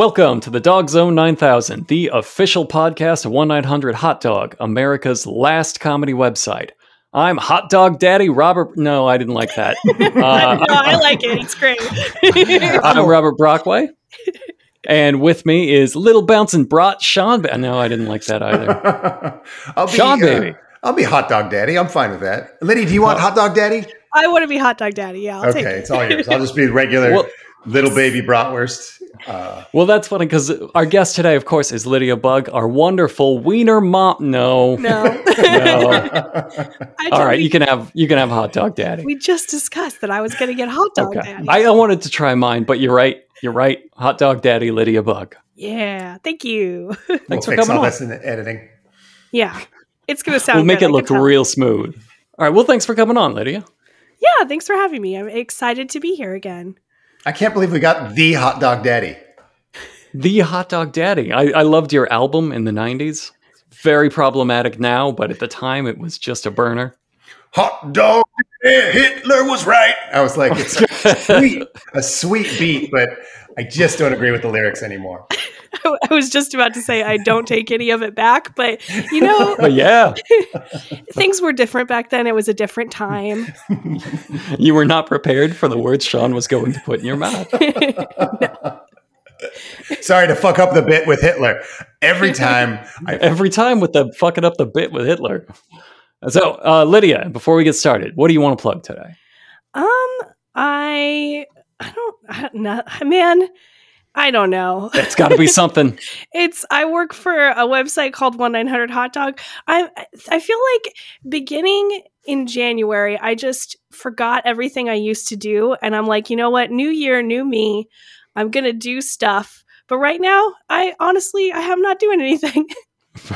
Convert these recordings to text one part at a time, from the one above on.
Welcome to the Dogg Zzone 9000, the official podcast of 1 900 Hot Dog, America's last comedy website. I'm Hot Dog Daddy Robert. No, I didn't like that. Uh, no, I like it. It's great. I'm Robert Brockway. And with me is Little Bouncing Brat Sean. Ba- no, I didn't like that either. I'll be, Sean, uh, baby. I'll be hot dog daddy. I'm fine with that. Liddy, do you want hot dog daddy? I want to be hot dog daddy. Yeah, I'll okay, take it. it's all yours. I'll just be regular Well- little baby bratwurst. Uh, Well, that's funny because our guest today, of course, is Lydia Bugg, our wonderful wiener mom. No. No. No. I All told right, you- you can have you can have a hot dog daddy. We just discussed that I was going to get hot dog Okay. daddy. I, I wanted to try mine, but you're right. You're right. Hot dog daddy Lydia Bugg. yeah, thank you. we'll Thanks for fix coming all on. this in the editing. yeah, it's going to sound. We'll make good, it look real smooth. All right. Well, thanks for coming on, Lydia. Yeah, thanks for having me. I'm excited to be here again. I can't believe we got the hot dog daddy. The hot dog daddy. I, I loved your album in the 90s. Very problematic now, but at the time it was just a burner. Hot dog Hitler was right. I was like, it's a sweet, a sweet beat, but I just don't agree with the lyrics anymore. I was just about to say I don't take any of it back, but you know, But yeah, things were different back then. It was a different time. you were not prepared for the words Sean was going to put in your mouth. Sorry to fuck up the bit with Hitler. Every time I Every time with the fucking up the bit with Hitler. So, uh, Lydia, before we get started, what do you want to plug today? Um, I, I don't, I don't know, man. I don't know. It's got to be something. It's I work for a website called One Nine Hundred Hot Dog. I I feel like beginning in January, I just forgot everything I used to do, and I'm like, you know what? New year, new me. I'm gonna do stuff. But right now, I honestly, I am not doing anything.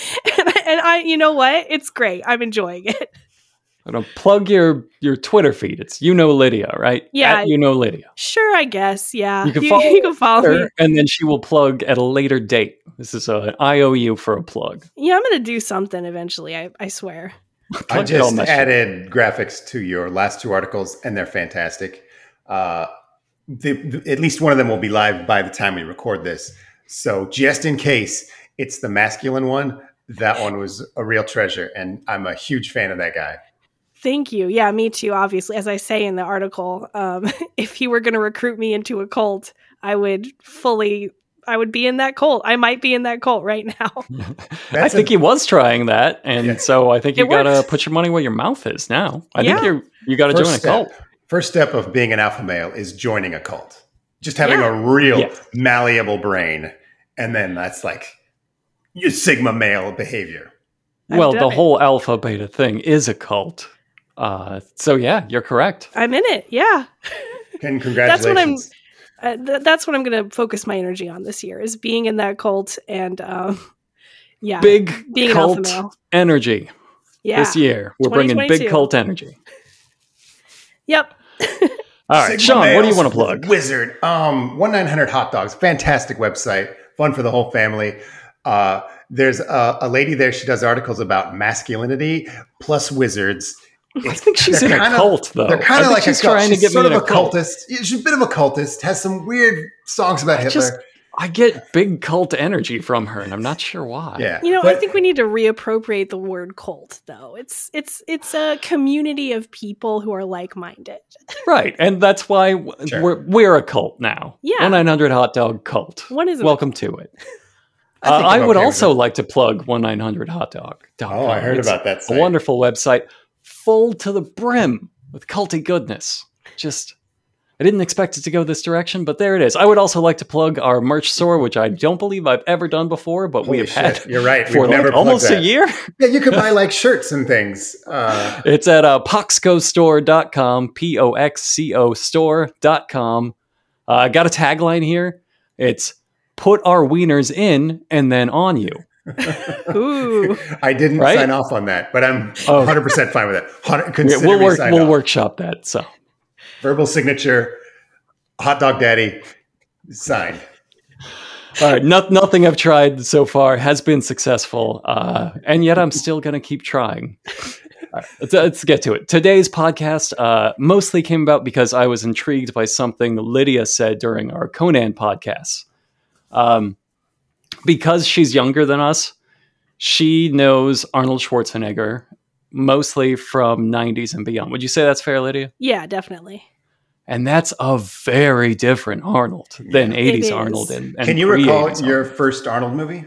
and, I, and I, you know what? It's great. I'm enjoying it. I'm gonna plug your your Twitter feed. It's you know Lydia, right? Yeah. At you know Lydia. Sure, I guess. Yeah, You can follow you can follow me. Her, and then she will plug at a later date. This is a, an IOU for a plug. Yeah, I'm gonna do something eventually. I, I swear. I Plug it on just that shit. added graphics to your last two articles, and they're fantastic. Uh, the, the- at least one of them will be live by the time we record this. So, just in case it's the masculine one, that one was a real treasure, and I'm a huge fan of that guy. Thank you. Yeah, me too. Obviously, as I say in the article, um, if he were going to recruit me into a cult, I would fully. I would be in that cult. I might be in that cult right now. I think a- he was trying that, and Yeah. so I think you gotta put your money where your mouth is now. I think you're you gotta join a First cult. first step of being an alpha male is joining a cult. Just having Yeah. a real Yeah. malleable brain, and then that's like your sigma male behavior. I've Well, the it. whole alpha beta thing is a cult. Uh, so yeah, you're correct. I'm in it. Yeah, And congratulations. That's what I'm- uh, th- that's what I'm going to focus my energy on this year is being in that cult and um, yeah, Big being an alpha cult male. energy Yeah. this year. We're bringing big cult energy. Yep. All right, Sigma Sean, what do you want to plug? Wizard. Um, one nine hundred hot dogs. Fantastic website. Fun for the whole family. Uh, there's a, a lady there. She does articles about masculinity plus wizards. I think she's they're in a kinda- cult, though. They're kind of like she's a cult. trying to She's get sort me of a a cult. cultist. Yeah, She's a bit of a cultist. Has some weird songs about I Hitler. just- I get big cult energy from her, and I'm not sure why. yeah, You know, I think we need to reappropriate the word cult though. It's it's it's a community of people who are like-minded. Right, and that's why Sure. we're we're a cult now. Yeah. one nine hundred hot dog cult. One is a Welcome to it. I Uh, I would okay also like to plug one nine hundred hot dog. Oh, I heard about that. A wonderful website, full to the brim with culty goodness. Just, I didn't expect it to go this direction, but there it is. I would also like to plug our merch store, which I don't believe I've ever done before, but we have shit, had You're right. for We've like never plugged almost a year. Yeah, you could buy like shirts and things. Uh, It's at uh, poxcostore.com, P O X C O store.com. Uh, I got a tagline here. It's put our wieners in and then on you. Ooh. I didn't Right? sign off on that, but I'm Oh. 100 percent fine with it. 100 Yeah, Consider we'll work. signed We'll off. workshop that. So Verbal signature, hot dog daddy, signed. All right, no, nothing I've tried so far has been successful, uh, and yet I'm still going to keep trying. All right, let's, let's get to it. Today's podcast uh, mostly came about because I was intrigued by something Lydia said during our Conan podcast. Um, because she's younger than us, she knows Arnold Schwarzenegger mostly from 90s and beyond. Would you say that's fair, Lydia? Yeah, definitely. And that's a very different Arnold than It 80s. Arnold. And, and Can you recall pre-80s your first Arnold movie?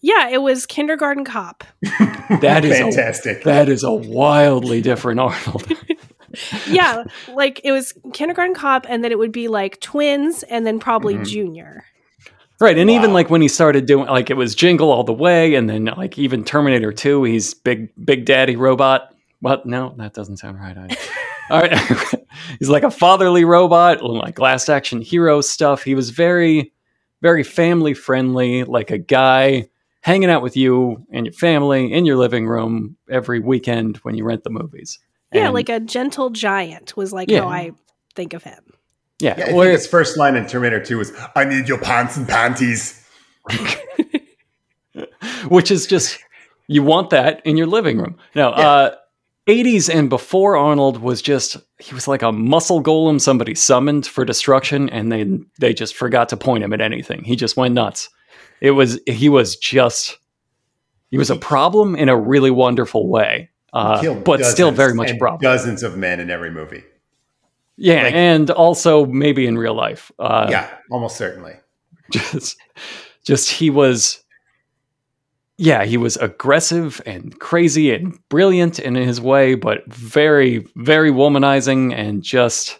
Yeah, it was Kindergarten Cop. That is a- fantastic. That is a wildly different Arnold. Yeah, like it was Kindergarten Cop, and then it would be like twins, and then probably Mhm. Junior. Right. And even like when he started doing like it was Jingle all the way, and then like even Terminator 2, he's big big daddy robot. What? No, that doesn't sound right. I, all right. he's like a fatherly robot, like last action hero stuff. He was very, very family friendly, like a guy hanging out with you and your family in your living room every weekend when you rent the movies. Yeah, And- like a gentle giant was like Yeah. how I think of him. Yeah, Yeah, I where- think his first line in Terminator 2 was, I need your pants and panties. which is just you want that in your living room. No, Yeah. uh 80s and before Arnold was just he was like a muscle golem somebody summoned for destruction and they they just forgot to point him at anything. He just went nuts. It was he was just he was a problem in a really wonderful way. Uh, but still very much a problem. Dozens of men in every movie. Yeah, like- and also maybe in real life. Uh, yeah, almost certainly. just just he was yeah he was aggressive and crazy and brilliant in his way but very very womanizing and just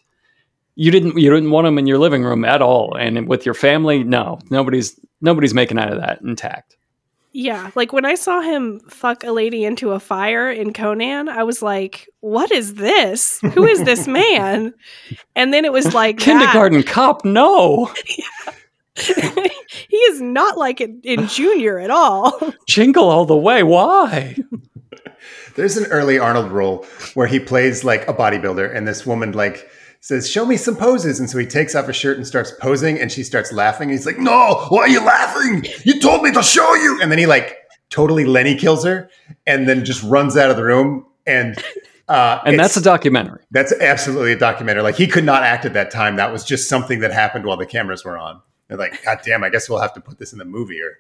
you didn't you didn't want him in your living room at all and with your family no nobody's nobody's making out of that intact Yeah, like when I saw him fuck a lady into a fire in Conan, I was like, "What is this? Who is this man?" And then it was like that. kindergarten cop no he is not like it in Junior at all. jingle all the way why There's an early Arnold role where he plays like a bodybuilder, and this woman like says, "Show me some poses," and so he takes off his shirt and starts posing, and she starts laughing. And he's like, "No, why are you laughing? You told me to show you." And then he like totally Lenny kills her, and then just runs out of the room. And uh, and that's a documentary that's absolutely a documentary. Like he could not act at that time. That was just something that happened while the cameras were on. They're like, God damn, I guess we'll have to put this in the movie or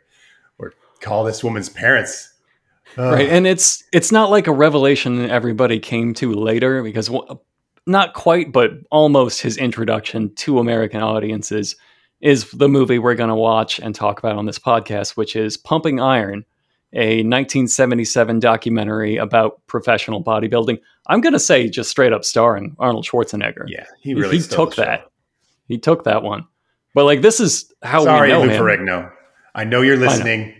or call this woman's parents. Right and it's it's not like a revelation everybody came to later because not quite but almost his introduction to american audiences is the movie we're going to watch and talk about on this podcast which is pumping iron a 1977 documentary about professional bodybuilding i'm going to say just straight up starring arnold schwarzenegger Yeah, he really he took that he took that one but like this is how Sorry, we know Lou him Ferrigno. I know you're listening.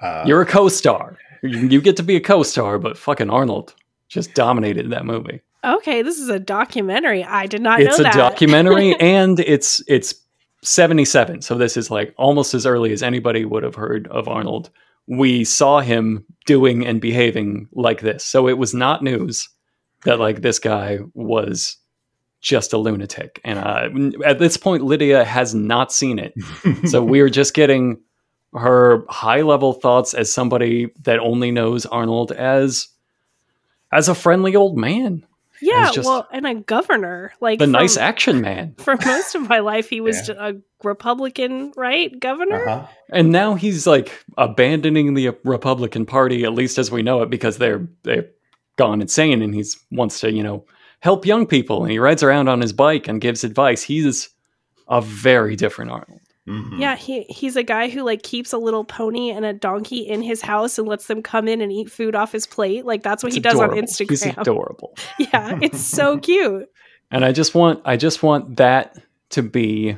Uh, You're a co-star. You get to be a co-star, but fucking Arnold just dominated that movie. Okay, this is a documentary. I did not it's know that. It's a documentary, and it's it's 77. So this is like almost as early as anybody would have heard of Arnold. We saw him doing and behaving like this, so it was not news that like this guy was just a lunatic. And uh, at this point, Lydia has not seen it, so we're just getting her high level thoughts as somebody that only knows Arnold as as a friendly old man, yeah, It's just- well, and a governor. Like the from- nice action man. For most of my life, he was Yeah. a Republican, right? Governor. uh-huh. And now he's like abandoning the Republican Party, at least as we know it, because they're they're gone insane, and he's wants to you know help young people, and he rides around on his bike and gives advice. He's a very different Arnold. Mhm. Yeah, he he's a guy who like keeps a little pony and a donkey in his house and lets them come in and eat food off his plate. Like that's what It's he does on adorable. He's Instagram. adorable, yeah, it's so cute. and I just want I just want that to be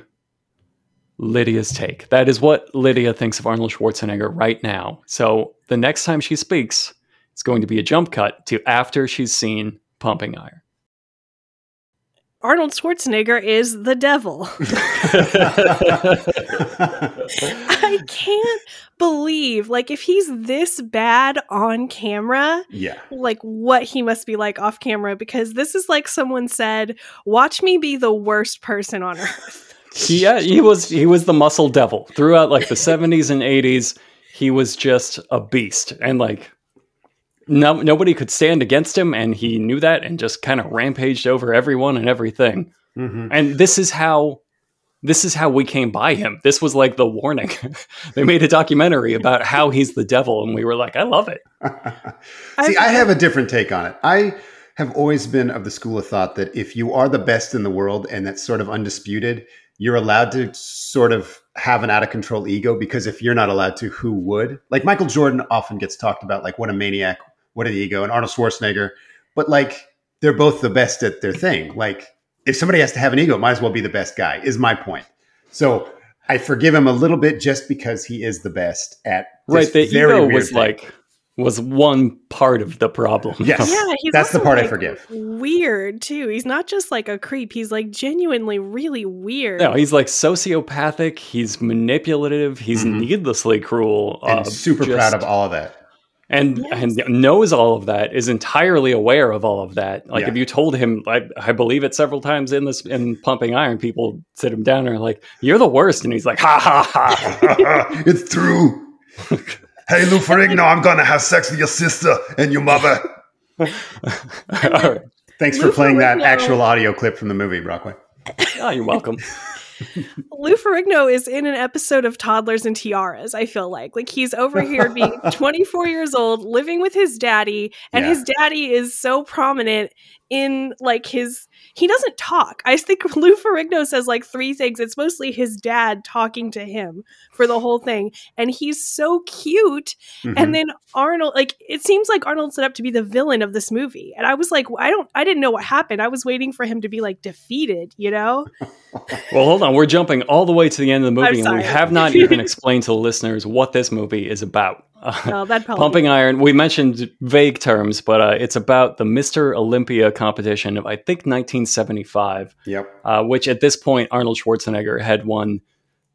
Lydia's take. That is what Lydia thinks of Arnold Schwarzenegger right now. So the next time she speaks, it's going to be a jump cut to after she's seen Pumping Iron. Arnold Schwarzenegger is the devil. I can't believe like if he's this bad on camera, yeah. like what he must be like off camera because this is like someone said, "Watch me be the worst person on earth." Yeah, he was he was the muscle devil throughout like the 70s and 80s. He was just a beast, and like no nobody could stand against him, and he knew that, and just kind of rampaged over everyone and everything. Mhm. And this is how this is how we came by him. This was like the warning. they made a documentary about how he's the devil, and we were like, I love it. See, I have a different take on it. I have always been of the school of thought that if you are the best in the world and that's sort of undisputed, you're allowed to sort of have an out of control ego because if you're not allowed to, who would? Like Michael Jordan often gets talked about, like what a maniac, what an ego, and Arnold Schwarzenegger. But like they're both the best at their thing. Like if somebody has to have an ego, it might as well be the best guy, is my point. So I forgive him a little bit just because he is the best at Right. The very ego weird was thing. like was one part of the problem. Yes. Yeah, he's That's the also, part I forgive. Weird too. He's not just like a creep. He's like genuinely really weird. No, he's like sociopathic. He's manipulative. He's Mhm. needlessly cruel. and uh, super just- proud of all of that. And Yes. and knows all of that. Is entirely aware of all of that. Like Yeah. if you told him, I, I believe it several times in this in Pumping Iron, people sit him down and are like, "You're the worst," and he's like, "Ha ha ha." it's true. Hey, Lou Ferrigno, I'm gonna have sex with your sister and your mother. All right. Thanks Lou for playing that actual audio clip from the movie, Brockway. Oh, ah, you're welcome. Lou Ferrigno is in an episode of Toddlers and Tiaras, I feel like. Like he's over here being 24 years old, living with his daddy, and Yeah. his daddy is so prominent in like his he doesn't talk. I think Lou Ferrigno says like three things. It's mostly his dad talking to him for the whole thing. And he's so cute. Mhm. And then Arnold, like it seems like Arnold's set up to be the villain of this movie. And I was like, I don't I didn't know what happened. I was waiting for him to be like defeated, you know? Well, hold on. We're jumping all the way to the end of the movie, and we have not even explained to the listeners what this movie is about. Uh, No, that probably Pumping Iron. We mentioned vague terms, but uh, it's about the Mr. Olympia competition of I think 1975, Yep. uh, which at this point Arnold Schwarzenegger had won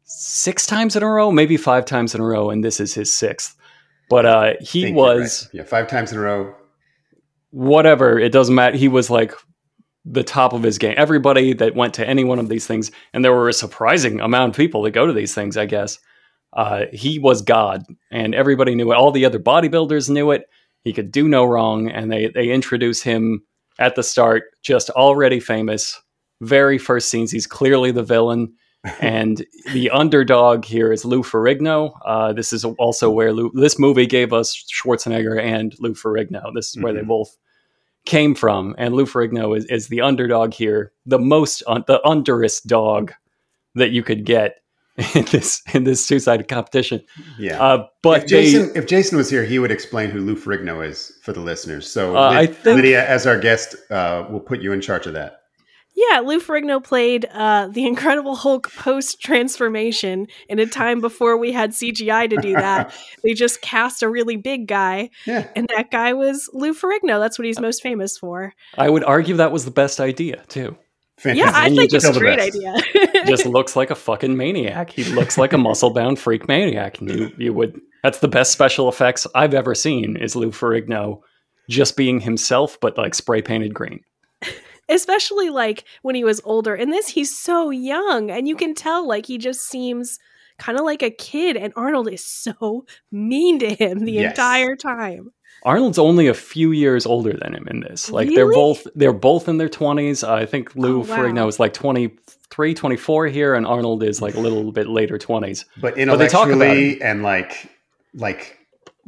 six times in a row, maybe five times in a row, and this is his sixth. But uh, he Think you're right. was yeah five times in a row. whatever. It doesn't matter. He was like the top of his game. Everybody that went to any one of these things, and there were a surprising amount of people that go to these things, I guess. Uh, he was God, and everybody knew it. All the other bodybuilders knew it. He could do no wrong, and they they introduce him at the start, just already famous. Very first scenes, he's clearly the villain, and the underdog here is Lou Ferrigno. Uh, this is also where Lou, this movie gave us Schwarzenegger and Lou Ferrigno. This is where they Mhm. both came from, and Lou Ferrigno is, is the underdog here, the most un- the underest dog that you could get in this in this two sided competition. Yeah. Uh, but if they- Jason, if Jason was here, he would explain who Lou Ferrigno is for the listeners. So, Uh, Lyd- I think- Lydia, as our guest, uh, will put you in charge of that. Yeah, Lou Ferrigno played uh, the Incredible Hulk post transformation in a time before we had CGI to do that. they just cast a really big guy, Yeah. and that guy was Lou Ferrigno. That's what he's most famous for. I would argue that was the best idea too. Fantastic. Yeah, I And you think it's a great idea. Just looks like a fucking maniac. He looks like a muscle bound freak maniac. And you you would that's the best special effects I've ever seen is Lou Ferrigno just being himself, but like spray painted green. Especially like when he was older. In this, he's so young, and you can tell like he just seems kind of like a kid, and Arnold is so mean to him the Yes. entire time. Arnold's only a few years older than him in this. Like they're both they're both in their 20s. I think oh, Lou Oh, wow. Ferrigno is like 23, 24 here and Arnold is like a little bit later 20s. but But they talk about intellectually and like like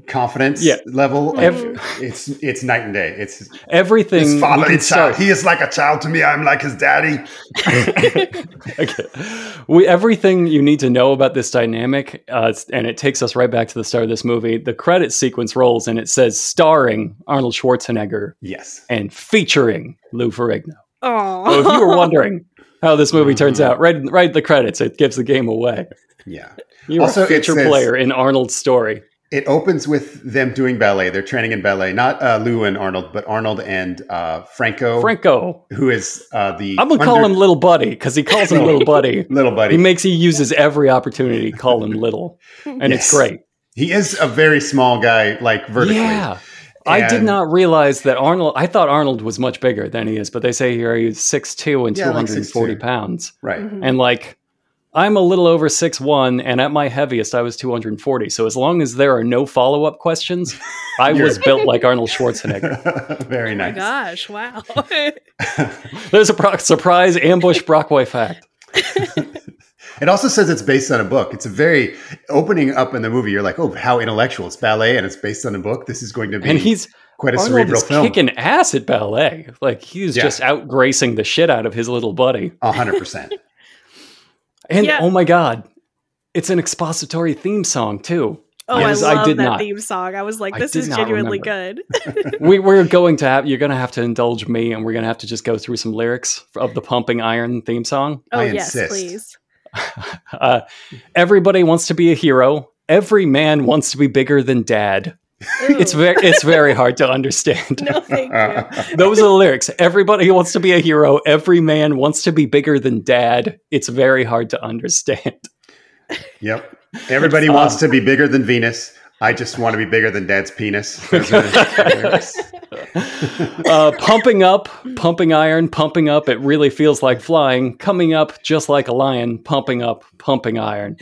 confidence Yeah. level, of- Ev- it's it's night and day. It's everything His father can and child. He is like a child to me. I'm like his daddy. okay. we everything you need to know about this dynamic uh, and it takes us right back to the start of this movie the credit sequence rolls and it says starring arnold schwarzenegger yes. and featuring lou ferrigno Oh, so if you were wondering how this movie turns out right right the credits it gives the game away Yeah. you're Also, a it feature says- player in arnold's story It opens with them doing ballet. They're training in ballet. Not uh, Lou and Arnold, but Arnold and uh, Franco, franco who is uh, the i'm gonna call him little buddy because he calls him little buddy little buddy. he makes he uses every opportunity to call him little and it's great He is a very small guy, like vertically. Yeah. I did not realize that Arnold. I thought Arnold was much bigger than he is, but they say here he's six two and Yeah, two like hundred and forty 6'2". pounds, Right. Mhm. and like I'm a little over six one, and at my heaviest I was two hundred and forty. So as long as there are no follow up questions, I was built like Arnold Schwarzenegger. very Oh my nice. gosh, wow. There's a pro- surprise ambush Brockway fact. It also says it's based on a book. It's a very opening up in the movie. You're like, oh, how intellectual! It's ballet and it's based on a book. This is going to be and he's quite a Arnold cerebral is film. kicking ass at ballet. Like he's Yeah. just out gracing the shit out of his little buddy. A hundred percent. And Yeah. oh my god, it's an expository theme song too. Oh, Yes, I I love did that not. theme song. I was like, this is genuinely remember. good. we, we're going to have you're going to have to indulge me, and we're going to have to just go through some lyrics of the Pumping Iron theme song. Oh, I yes, insist. please. Uh, everybody wants to be a hero. Every man wants to be bigger than dad. It's very it's very hard to understand. No, thank you. Those are the lyrics. Everybody wants to be a hero. Every man wants to be bigger than dad. It's very hard to understand. Yep. Everybody Um, wants to be bigger than Venus. I just want to be bigger than Dad's penis. Those are the lyrics. Uh, pumping up, pumping iron, pumping up. It really feels like flying. Coming up just like a lion. Pumping up, pumping iron.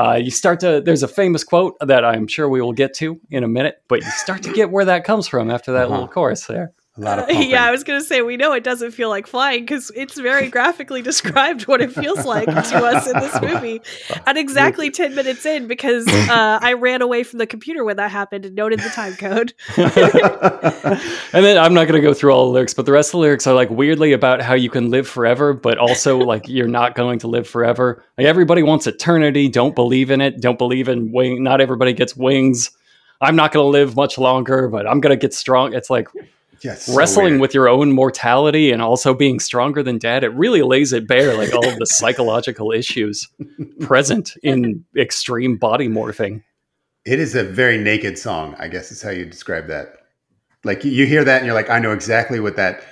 Uh, you start to. There's a famous quote that I'm sure we will get to in a minute, but you start to get where that comes from after that Uh-huh. little chorus there. A lot of pumping. yeah, I was going to say, we know it doesn't feel like flying because it's very graphically described what it feels like to us in this movie. At exactly 10 minutes in, because uh, I ran away from the computer when that happened and noted the time code. and then I'm not going to go through all the lyrics, but the rest of the lyrics are like weirdly about how you can live forever, but also like you're not going to live forever. Like everybody wants eternity. Don't believe in it. Don't believe in wing. Not everybody gets wings. I'm not going to live much longer, but I'm going to get strong. It's like Yes, wrestling weird. with your own mortality and also being stronger than dad. It really lays it bare, like all of the psychological issues present in extreme body morphing. It is a very naked song, I guess is how you describe that. Like you hear that and you're like, I know exactly what that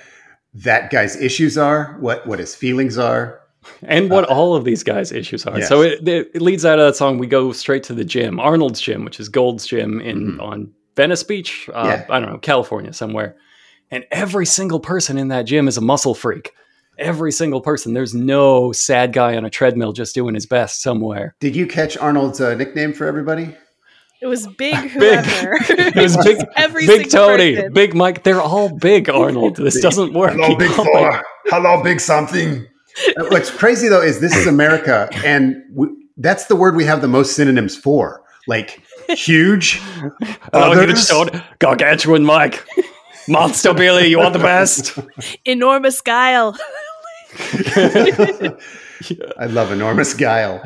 that guy's issues are, what what his feelings are. and what all of these guys' issues are. yes. So it, it, it leads out of that song. We go straight to the gym, Arnold's gym, which is Gold's gym in Mhm. on Venice Beach. Uh, Yeah. I don't know, California somewhere. And every single person in that gym is a muscle freak. Every single person. There's no sad guy on a treadmill just doing his best somewhere. Did you catch Arnold's uh, nickname for everybody? It was big Big. whoever. It was big, Every big Tony, person. big Mike. They're all big, Arnold. This Big. doesn't work. Hello, big going. Thor. Hello, big something. Uh, What's crazy though is this is America, and we, that's the word we have the most synonyms for. Like huge, Hello, huge others. Tony. Gargantuan Mike. Monster Billy, you want the best? Enormous guile. I love enormous guile.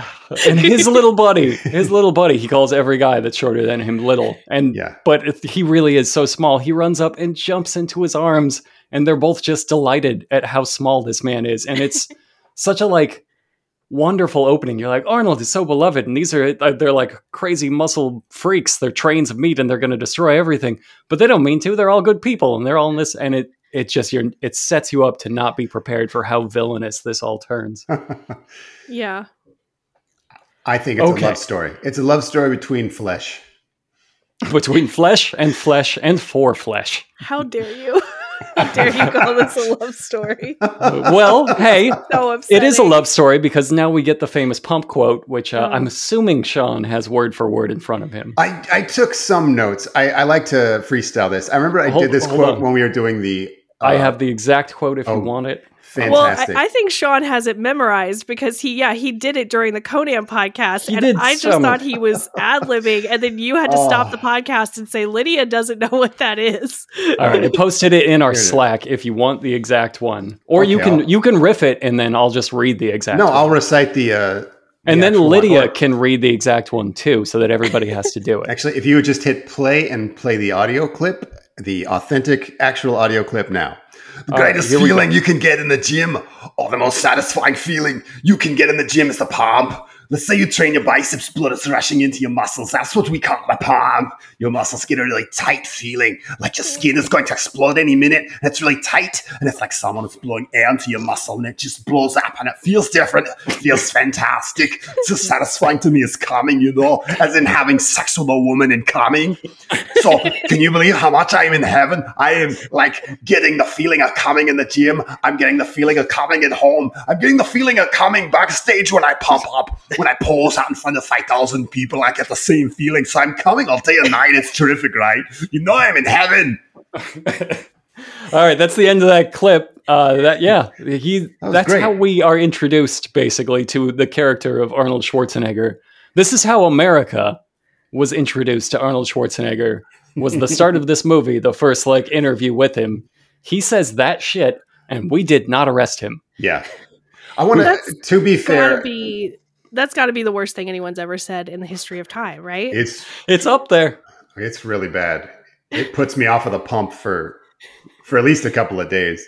and his little buddy, his little buddy, he calls every guy that's shorter than him little. And Yeah. but if he really is so small. He runs up and jumps into his arms, and they're both just delighted at how small this man is. And it's such a like wonderful opening. You're like Arnold is so beloved, and these are uh, they're like crazy muscle freaks. They're trains of meat, and they're going to destroy everything. But they don't mean to. They're all good people, and they're all in this. And it it just you're it sets you up to not be prepared for how villainous this all turns. Yeah. I think it's Okay. a love story. It's a love story between flesh. between flesh and flesh and for flesh. How dare you? How dare you call this a love story? well, hey, So it is a love story because now we get the famous pump quote, which uh, Oh. I'm assuming Sean has word for word in front of him. I, I took some notes. I, I like to freestyle this. I remember I Hold- did this quote on. when we were doing the. uh, I have the exact quote if oh, you want it. Well, I. I think Sean has it memorized because he, yeah, he did it during the Conan podcast, He and I just thought he was ad libbing, and then you had to stop Oh. the podcast and say Lydia doesn't know what that is. All right, I posted it in our. Slack if you want the exact one, or you can I'll- you can riff it and then I'll just read the exact. no, one. I'll recite the. Uh, and the then one. Lydia Or- can read the exact one too, so that everybody has to do it. Actually, if you would just hit play and play the audio clip, the authentic actual audio clip now. The greatest feeling you can get in the gym, or the most satisfying feeling you can get in the gym is the pump. Let's say you train your biceps, blood is rushing into your muscles. That's what we call a pump. Your muscles get a really tight feeling, like your skin is going to explode any minute. And it's really tight, and it's like someone is blowing air into your muscle, and it just blows up, and it feels different. It feels fantastic. It's as satisfying to me as coming, you know, as in having sex with a woman and coming. So, can you believe how much I am in heaven? I am like getting the feeling of coming in the gym. I'm getting the feeling of coming at home. I'm getting the feeling of coming backstage when I pump up, when I pose out in front of 5,000 people. I get the same feeling. So, I'm coming all day and night. It's terrific, right? You know, I'm in heaven. All right, that's the end of that clip. Uh, that yeah, he. That that's great. how we are introduced basically to the character of Arnold Schwarzenegger. This is how America was introduced to Arnold Schwarzenegger. Was the start of this movie the first like interview with him? He says that shit, and we did not arrest him. Yeah. I want to, to be fair, Gotta be that's got to be the worst thing anyone's ever said in the history of time, right? it's It's up there. it's really bad. It puts me off of the pump for for at least a couple of days.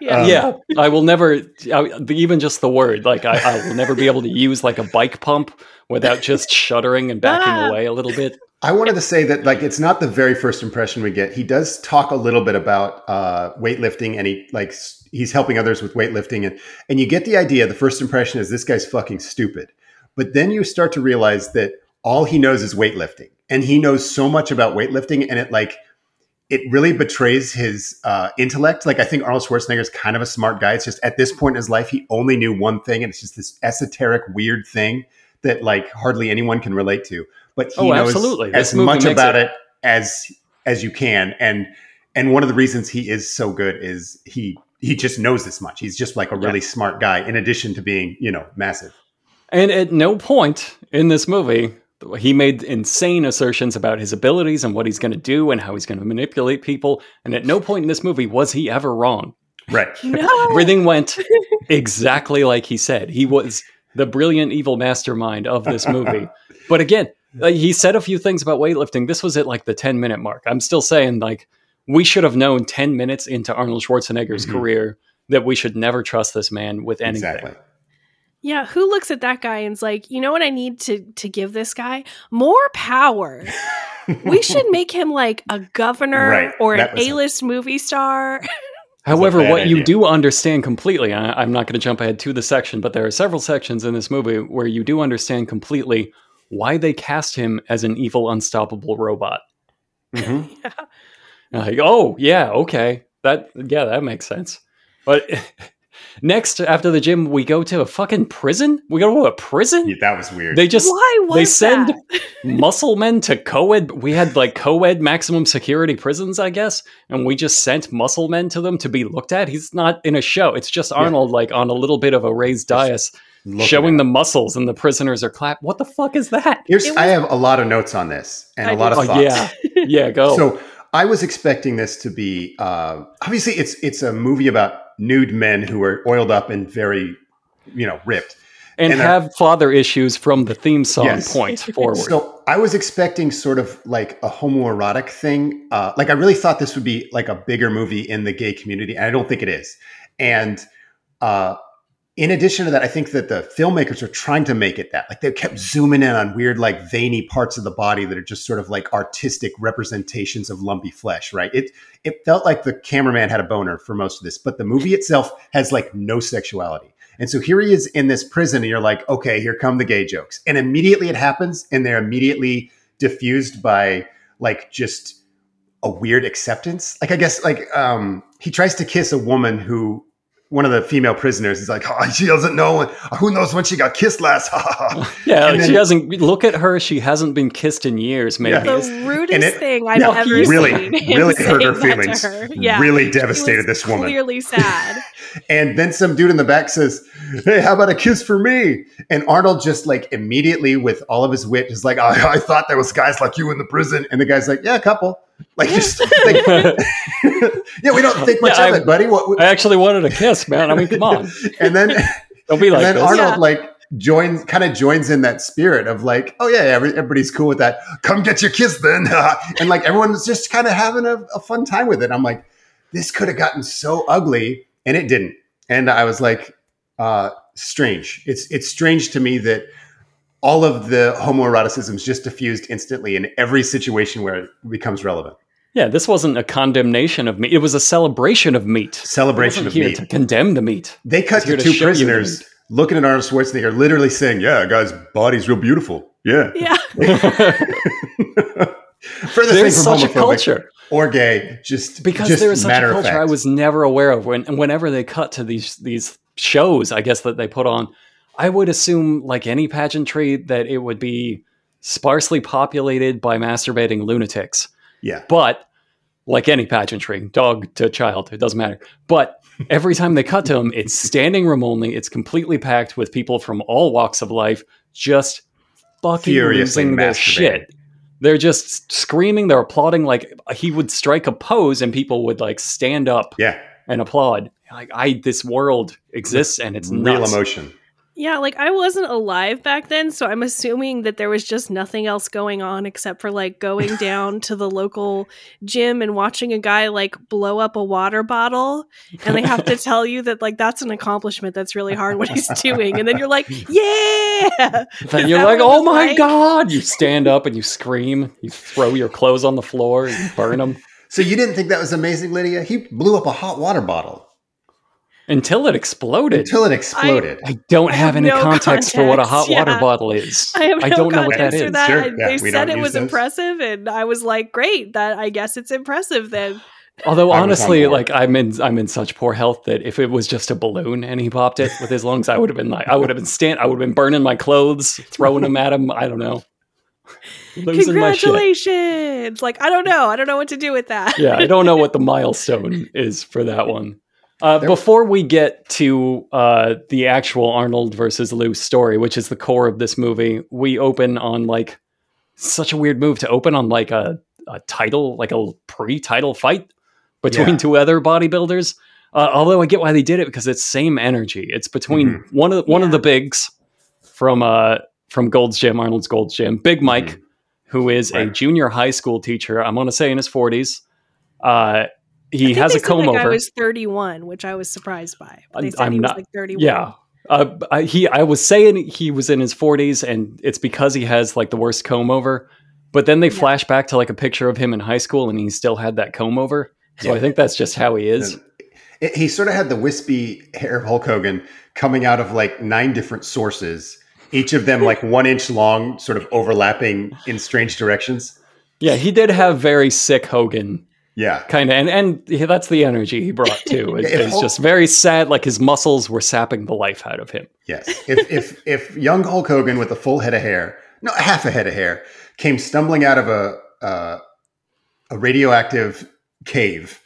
yeah. Um, yeah, I will never I, even just the word like I, I will never be able to use like a bike pump without just shuddering and backing Ah. away a little bit. I wanted to say that like it's not the very first impression we get. He does talk a little bit about uh, weightlifting, and he like he's helping others with weightlifting, and and you get the idea. The first impression is this guy's fucking stupid, but then you start to realize that all he knows is weightlifting, and he knows so much about weightlifting, and it like it really betrays his uh, intellect. Like I think Arnold Schwarzenegger is kind of a smart guy. It's just at this point in his life, he only knew one thing, and it's just this esoteric, weird thing that like hardly anyone can relate to. But he Oh, knows absolutely. as much about it- it as as you can, and and one of the reasons he is so good is he he just knows this much. He's just like a really smart guy, in addition to being you know massive. And at no point in this movie, he made insane assertions about his abilities and what he's going to do and how he's going to manipulate people. And at no point in this movie was he ever wrong. Right. No. Everything went exactly like he said. He was the brilliant evil mastermind of this movie. but again, like, he said a few things about weightlifting. This was at like the 10 minute mark. I'm still saying, like, we should have known 10 minutes into Arnold Schwarzenegger's Mhm. career that we should never trust this man with anything. Exactly. Yeah, who looks at that guy and is like, you know what I need to to give this guy more power. we should make him like a governor Right, or an that was a- A-list movie star. However, bad what you do understand completely, I, I'm not going to jump ahead to the section, but there are several sections in this movie where you do understand completely why they cast him as an evil, unstoppable robot. Mhm. Like, oh yeah, okay, that yeah, that makes sense. But next, after the gym, we go to a fucking prison. We go to a prison. Yeah, that was weird. They just Why was they send that? muscle men to co-ed. We had like co-ed maximum security prisons, I guess, and we just sent muscle men to them to be looked at. He's not in a show. It's just Arnold like on a little bit of a raised dais, showing the muscles, and the prisoners are clap. What the fuck is that? Here's It I have a lot of notes on this and I a lot of Oh thoughts. yeah, yeah. Go. So I was expecting this to be uh, obviously it's it's a movie about nude men who are oiled up and very you know ripped. and, and, have father issues from the theme song Yes. point forward. So I was expecting sort of like a homoerotic thing. Uh, like I really thought this would be like a bigger movie in the gay community, and I don't think it is. And uh, in addition to that, I think that the filmmakers are trying to make it that. Like they kept zooming in on weird, like veiny parts of the body that are just sort of like artistic representations of lumpy flesh. Right? It it felt like the cameraman had a boner for most of this, but the movie itself has like no sexuality. And so here he is in this prison, and you're like, okay, here come the gay jokes. And immediately it happens, and they're immediately diffused by like just a weird acceptance. Like I guess like um he tries to kiss a woman who one of the female prisoners is like, oh, she doesn't know. Who knows when she got kissed last? yeah, like, then- she doesn't look at her. She hasn't been kissed in years. Maybe. Yeah. the rudest and it- thing I've yeah, ever really, seen. really him hurt her saying that to feelings. her. Yeah. Really She devastated was this woman. Clearly sad. And then some dude in the back says, Hey, how about a kiss for me? And Arnold just like immediately, with all of his wit, is like, I, I thought there was guys like you in the prison. And the guy's like, Yeah, a couple. Like, just like, yeah, we don't think much Yeah, of I- it, buddy. What, I actually wanted a kiss, man. I mean, come on. and then, Don't be and like then this. Arnold Yeah. like joins, kind of joins in that spirit of like, oh yeah, every, everybody's cool with that. Come get your kiss then, and like everyone's just kind of having a, a fun time with it. I'm like, this could have gotten so ugly, and it didn't. And I was like, uh, strange. It's it's strange to me that all of the homoeroticism is just diffused instantly in every situation where it becomes relevant. Yeah, this wasn't a condemnation of meat. It was a celebration of meat. Celebration of here meat. to condemn the meat. They cut to two prisoners looking at Arnold Schwarzenegger, literally saying, "Yeah, guy's body's real beautiful." Yeah. Yeah. Further There's such a culture or gay, just because just there is such a culture I was never aware of. When whenever they cut to these these shows, I guess that they put on, I would assume like any pageantry that it would be sparsely populated by masturbating lunatics. yeah, But like any pageantry, dog to child, it doesn't matter. But every time they cut to him, it's standing room only. It's completely packed with people from all walks of life, just fucking Furiously losing their shit. They're just screaming, they're applauding. Like he would strike a pose, and people would like stand up Yeah, and applaud. Like I, this world exists, and it's real nuts. emotion. Yeah, like I wasn't alive back then, so I'm assuming that there was just nothing else going on except for like going down to the local gym and watching a guy like blow up a water bottle. And they have to tell you that like that's an accomplishment that's really hard what he's doing. And then you're like, yeah. Then you're like, oh my like?" god! You stand up and you scream. You throw your clothes on the floor. You burn them So you didn't think that was amazing, Lydia? He blew up a hot water bottle until it exploded. until it exploded. I don't I have, have any no context, for what a hot context, water bottle is. I have no don't know what that context for is. that. Sure, and yeah, they said it was those. impressive, and I was like, great. That I guess it's impressive then. Although I was on honestly, like I'm in I'm in such poor health that if it was just a balloon and he popped it with his lungs, I would have been like I would have been stand I would have been burning my clothes, throwing them at him. I don't know. Losing my shit. Congratulations! Like I don't know. I don't know what to do with that. yeah, I don't know what the milestone is for that one. Uh, There- before we get to uh, the actual Arnold versus Lou story, which is the core of this movie, we open on like such a weird move to open on like a, a title, like a pre-title fight between Yeah. two other bodybuilders. Uh, although I get why they did it because it's same energy. It's between Mm-hmm. one of one of the bigs from uh from Gold's Gym, Arnold's Gold's Gym, Big Mike, who is a Mm-hmm. Right. junior high school teacher. I'm going to say in his 40s. Uh, I he think has they a comb over. I was 31, which I was surprised by. They I'm- said I'm he was not- like 31. yeah. Uh, I, he, I was saying he was in his 40s, and it's because he has like the worst comb over. But then they Yeah. flash back to like a picture of him in high school, and he still had that comb over. So Yeah. I think that's just how he is. It- he sort of had the wispy hair of Hulk Hogan coming out of like nine different sources, each of them like one inch long, sort of overlapping in strange directions. Yeah, he did have very sick Hogan Yeah. kind of, and and that's the energy he brought too. It- it's Hulk- just very sad, like his muscles were sapping the life out of him. Yes. If if if young Hulk Hogan with a full head of hair, no, half a head of hair, came stumbling out of a uh, a radioactive cave,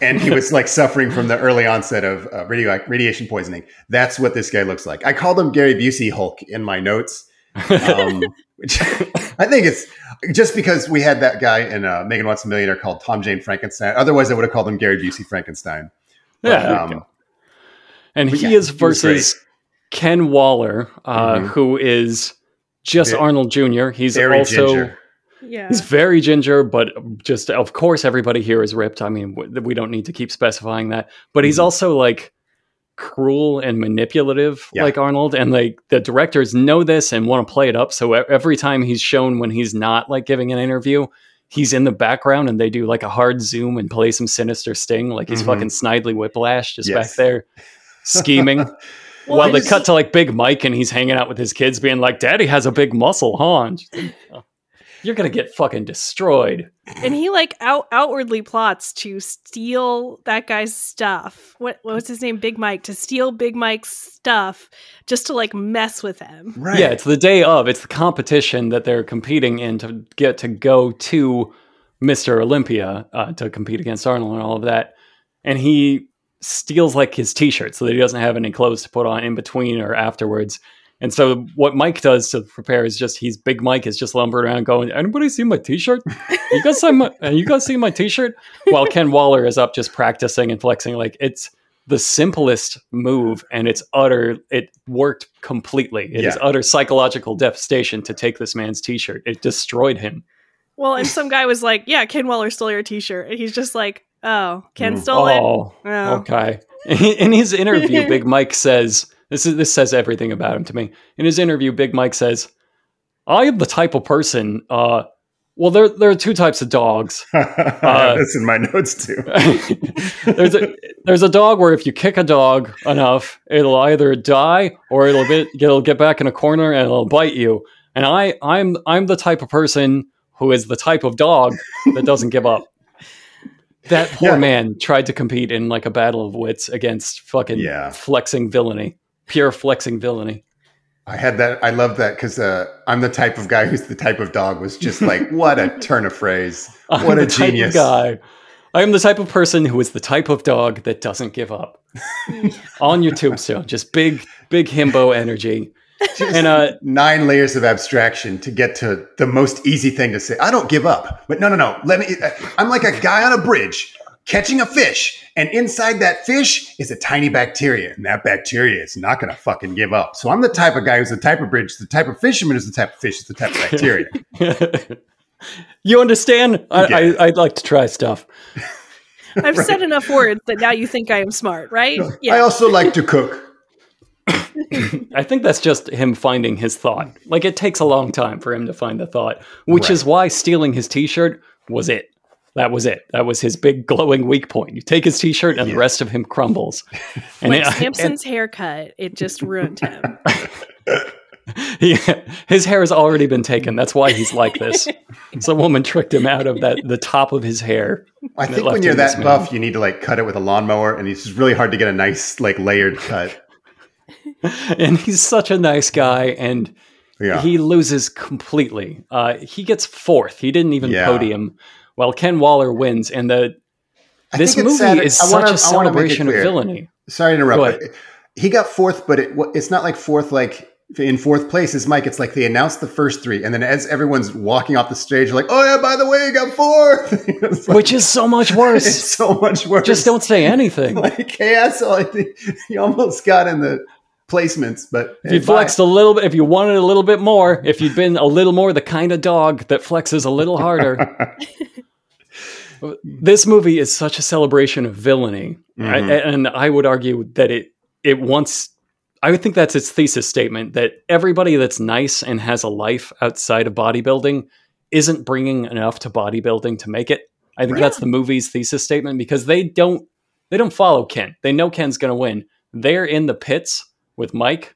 and he was like suffering from the early onset of uh, radio radiation poisoning, that's what this guy looks like. I called him Gary Busey Hulk in my notes, um, which I think it's just because we had that guy in uh, Megan Wants a Millionaire called Tom Jane Frankenstein. Otherwise, I would have called him Gary Busey Frankenstein. But, Yeah, there um, and he yeah, is he versus Ken Waller, uh, Mhm. who is just Ve- Arnold Jr. He's very also ginger. Yeah. he's very ginger, but just of course everybody here is ripped. I mean, we don't need to keep specifying that. But he's Mhm. also like cruel and manipulative, Yeah. like Arnold, and like the directors know this and want to play it up. So every time he's shown when he's not like giving an interview. He's in the background and they do like a hard zoom and play some sinister sting, like he's Mhm. fucking Snidely Whiplash just back there scheming. Well, While I they cut to like Big Mike and he's hanging out with his kids, being like, "Daddy has a big muscle, huh?" And she's "Oh, You're gonna get fucking destroyed. and he like out outwardly plots to steal that guy's stuff. What what was his name? Big Mike to steal Big Mike's stuff just to like mess with him. Right. Yeah, it's the day of. It's the competition that they're competing in to get to go to Mr. Olympia uh, to compete against Arnold and all of that. And he steals like his T-shirt so that he doesn't have any clothes to put on in between or afterwards. And so what Mike does to prepare is just he's Big Mike is just lumbering around going, "Anybody see my T-shirt? You guys see my? You guys see my T-shirt?" While Ken Waller is up just practicing and flexing. Like it's the simplest move, and it's utter. It worked completely. It is Yeah. utter psychological devastation to take this man's T-shirt. It destroyed him. Well, and some guy was like, "Yeah, Ken Waller stole your T-shirt," and he's just like, "Oh, Ken Mm. stole it." Oh, Oh. okay. In his interview, Big Mike says this is this says everything about him to me. In his interview, Big Mike says, "I am the type of person. Uh, well, there there are two types of dogs. Have this in my notes too. there's a there's a dog where if you kick a dog enough, it'll either die or it'll get it'll get back in a corner and it'll bite you. And I I'm I'm the type of person who is the type of dog that doesn't give up. That poor Yeah. man tried to compete in like a battle of wits against fucking Yeah. flexing villainy, pure flexing villainy. I had that. I love that because uh, I'm the type of guy who's the type of dog was just like, what a turn of phrase. I'm What a type of genius. guy. I am the type of person who is the type of dog that doesn't give up. On your tombstone, just big, big himbo energy. Just And uh, nine layers of abstraction to get to the most easy thing to say. I don't give up. But no, no, no. Let me. I'm like a guy on a bridge catching a fish, and inside that fish is a tiny bacteria, and that bacteria is not going to fucking give up. So I'm the type of guy who's the type of bridge, the type of fisherman is the type of fish, is the type of bacteria. you understand? I, Yeah. I, I'd like to try stuff. I've said enough words that now you think I am smart, right? Yeah. I also like to cook. I think that's just him finding his thought. Like it takes a long time for him to find the thought, which Right. is why stealing his T-shirt was it. That was it. That was his big glowing weak point. You take his T-shirt, and Yeah. the rest of him crumbles. And like it- Samson's haircut, it just ruined him. he, his hair has already been taken. That's why he's like this. Some woman tricked him out of that the top of his hair. I think when you're that this buff, you need to like cut it with a lawnmower, and it's just really hard to get a nice like layered cut. And he's such a nice guy, and Yeah, he loses completely. Uh, he gets fourth. He didn't even Yeah. podium. While Ken Waller wins, and the I this movie sad- is such wanna- a make it celebration of villainy. Sorry to interrupt. but He got fourth, but it, it's not like fourth like in fourth place is Mike. It's like they announced the first three, and then as everyone's walking off the stage, like, "Oh yeah, by the way, you got fourth. Like- which is so much it's worse. so much worse. Just don't say anything. like, hey, asshole, I think you almost got in the placements, but If you hey, bye. flexed a little bit, if you wanted a little bit more, if you'd been a little more the kind of dog that flexes a little harder. This movie is such a celebration of villainy, I- Mhm. and I would argue that it it wants. I would think that's its thesis statement that everybody that's nice and has a life outside of bodybuilding isn't bringing enough to bodybuilding to make it. I think that's the movie's thesis statement because they don't they don't follow Ken. They know Ken's going to win. They're in the pits with Mike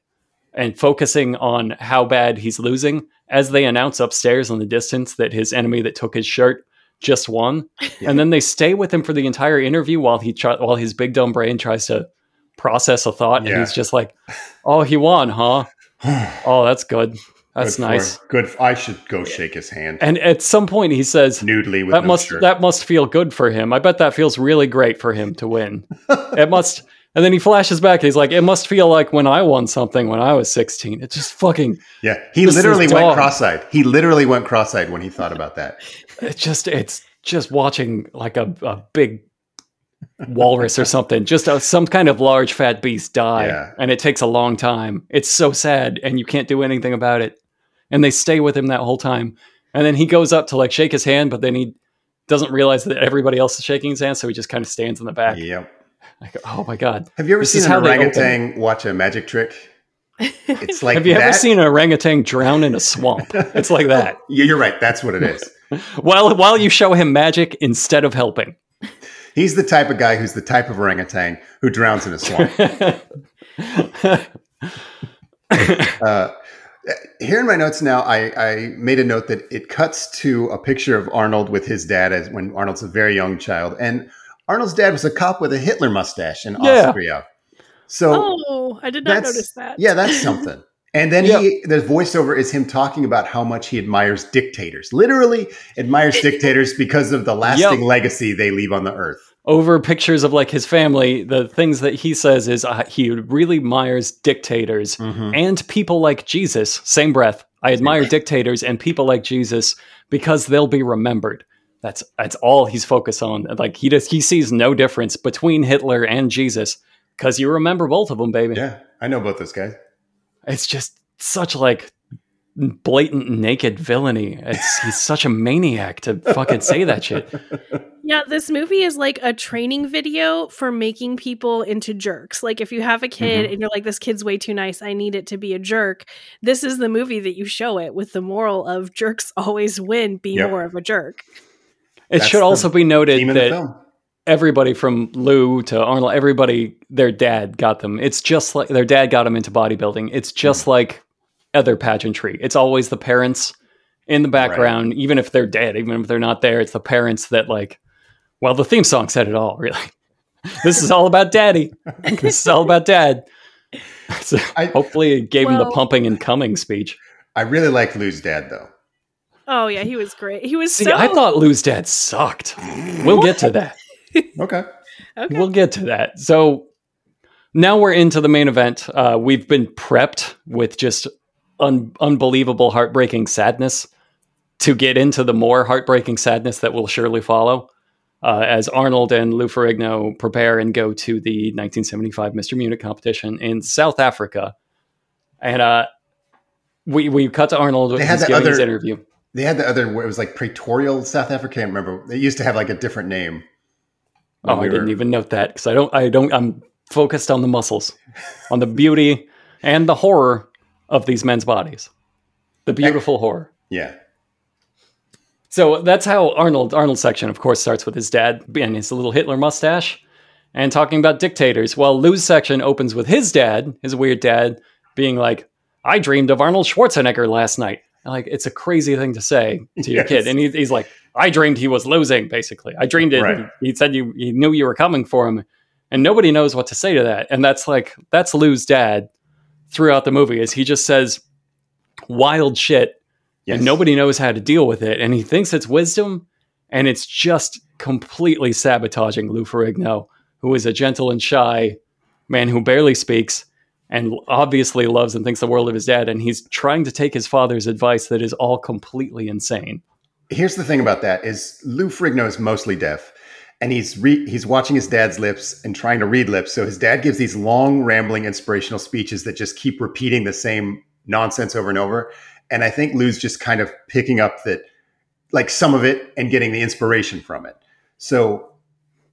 and focusing on how bad he's losing as they announce upstairs in the distance that his enemy that took his shirt just won. Yeah. And then they stay with him for the entire interview while he try- while his big dumb brain tries to process a thought and he's just like, "Oh, he won, huh? Oh, that's good. That's Good for- nice." Good. I should go shake his hand And at some point he says, nudely with that no must shirt. that must feel good for him. I bet that feels really great for him to win. it must. And then he flashes back. He's like, "It must feel like when I won something when I was 16." It just fucking. yeah, he literally went dog. cross-eyed. He literally went cross-eyed when he thought about that. It just. It's just watching like a, a big walrus or something, just a, some kind of large fat beast die, Yeah. and it takes a long time. It's so sad, and you can't do anything about it. And they stay with him that whole time, and then he goes up to like shake his hand, but then he doesn't realize that everybody else is shaking his hand, so he just kind of stands in the back. Yep. Go, oh my god! Have you ever This seen an orangutan watch a magic trick? It's like Have you ever seen an orangutan drown in a swamp? It's like that. Yeah, You're right. That's what it is. While while you show him magic instead of helping. He's the type of guy who's the type of orangutan who drowns in a swamp. Uh, here in my notes now, I, I made a note that it cuts to a picture of Arnold with his dad as when Arnold's a very young child, and Arnold's dad was a cop with a Hitler mustache in Yeah. Austria. So Oh, I did not notice that. yeah, that's something. And then he, the voiceover is him talking about how much he admires dictators. Literally admires dictators because of the lasting Yep. legacy they leave on the earth. Over pictures of like his family, the things that he says is uh, he really admires dictators and people like Jesus. Same breath. I admire dictators and people like Jesus because they'll be remembered. That's that's all he's focused on. Like he does, he sees no difference between Hitler and Jesus because you remember both of them, baby. Yeah, I know about those guys. It's just such like blatant naked villainy. It's he's such a maniac to fucking say that shit. Yeah, this movie is like a training video for making people into jerks. Like if you have a kid Mhm. and you're like, this kid's way too nice, I need it to be a jerk. This is the movie that you show it with the moral of jerks always win, be Yep. more of a jerk. It That's should also be noted Theme the that film. Everybody from Lou to Arnold, everybody, their dad got them. It's just like their dad got them into bodybuilding. It's just hmm. like other pageantry. It's always the parents in the background, even if they're dead, even if they're not there. It's the parents that like. Well, the theme song said it all. Really, this is all about daddy. this is all about dad. So I- hopefully, it gave him the pumping and coming speech. I really like Lou's dad though. Oh yeah, he was great. He was See, so. I thought Lou's dad sucked. We'll get to that. Okay. Okay. We'll get to that. So now we're into the main event. Uh, we've been prepped with just un- unbelievable, heartbreaking sadness to get into the more heartbreaking sadness that will surely follow uh, as Arnold and Lou Ferrigno prepare and go to the 1975 Mr. Munich competition in South Africa. And uh, we we cut to Arnold. They had He's the his other- interview. They had the other it was like Pretoria South Africa. I can't remember. They used to have like a different name. Oh, we I didn't even note that because I don't. I don't. I'm focused on the muscles, on the beauty and the horror of these men's bodies. The beautiful horror. Yeah. So that's how Arnold Arnold's section, of course, starts with his dad and his little Hitler mustache, and talking about dictators. While Lou's section opens with his dad, his weird dad, being like, "I dreamed of Arnold Schwarzenegger last night." And, like it's a crazy thing to say to your Yes. kid, and he, he's like, "I dreamed he was losing." Basically, I dreamed it. Right. He said you he knew you were coming for him, and nobody knows what to say to that. And that's like that's Lou's dad throughout the movie. Is he just says wild shit Yes. and nobody knows how to deal with it. And he thinks it's wisdom, and it's just completely sabotaging Lou Ferrigno, who is a gentle and shy man who barely speaks and obviously loves and thinks the world of his dad. And he's trying to take his father's advice that is all completely insane. Here's the thing about that is Lou Ferrigno is mostly deaf, and he's re- he's watching his dad's lips and trying to read lips. So his dad gives these long, rambling, inspirational speeches that just keep repeating the same nonsense over and over. And I think Lou's just kind of picking up that, like some of it, and getting the inspiration from it. So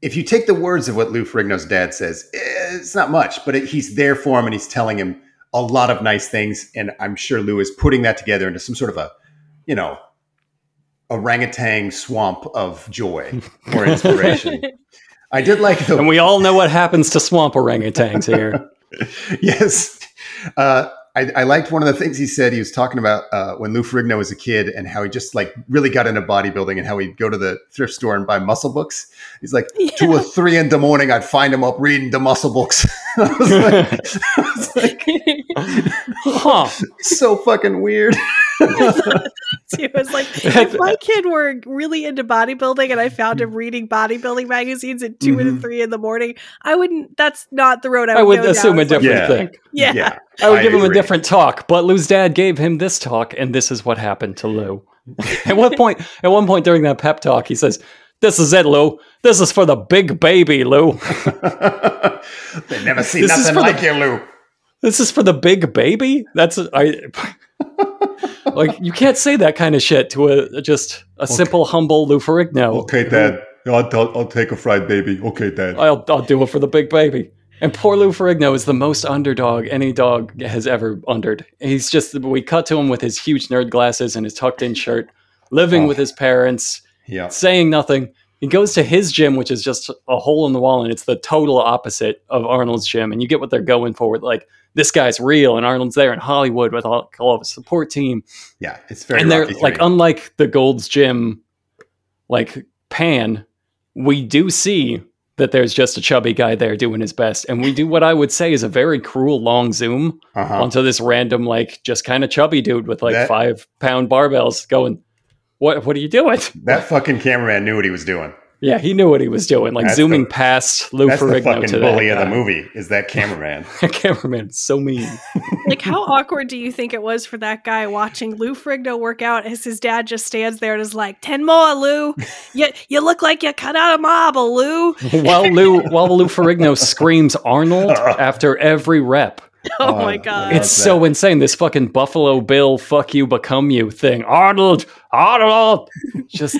if you take the words of what Lou Ferrigno's dad says, eh, it's not much, but it, he's there for him, and he's telling him a lot of nice things. And I'm sure Lou is putting that together into some sort of a, you know, orangutan swamp of joy or inspiration. I did like the And we all know what happens to swamp orangutans here. yes. Uh, I, I liked one of the things he said. He was talking about uh, when Lou Ferrigno was a kid and how he just like really got into bodybuilding and how he'd go to the thrift store and buy muscle books. He's like, two or three in the morning, I'd find him up reading the muscle books. I was like, I was like, Huh. so fucking weird. it was like if my kid were really into bodybuilding and I found him reading bodybuilding magazines at 2 and Mhm. three in the morning, I wouldn't. That's not the road I would, I would go assume down. a different Yeah. thing. Yeah. yeah. I would give him a different talk, but Lou's dad gave him this talk, and this is what happened to Lou. at one point, at one point during that pep talk, he says, "This is it, Lou. This is for the big baby, Lou. they never see This nothing for the- like you, Lou. This is for the big baby." That's I. like you can't say that kind of shit to a just a simple, humble Lou Ferrigno. Okay, Dad. I'll, I'll, I'll take a fried baby. Okay, Dad. I'll, I'll do it for the big baby. And poor Lou Ferrigno is the most underdog any dog has ever undered. He's just, we cut to him with his huge nerd glasses and his tucked in shirt, living Oh. with his parents, Yeah. saying nothing. He goes to his gym, which is just a hole in the wall, and it's the total opposite of Arnold's gym. And you get what they're going for with like, this guy's real, and Arnold's there in Hollywood with all, all of his support team Yeah. It's very and they're like unlike the Gold's Gym, like Pan, we do see that there's just a chubby guy there doing his best, and we do what I would say is a very cruel long zoom uh-huh. onto this random, like just kind of chubby dude with like That- five pound barbells going. What what are you doing? That fucking cameraman knew what he was doing. Yeah, he knew what he was doing, like That's zooming the- past Lou That's the Ferrigno fucking to bully that of the movie. Is that cameraman? cameraman so mean. Like, how awkward do you think it was for that guy watching Lou Ferrigno work out as his dad just stands there and is like, 10 more, Lou. You, you look like you cut out a marble, Lou. while Lou while Lou Ferrigno screams Arnold after every rep. Oh, Oh, my God. It's love so insane. This fucking Buffalo Bill, fuck you, become you thing. Arnold, Arnold. Just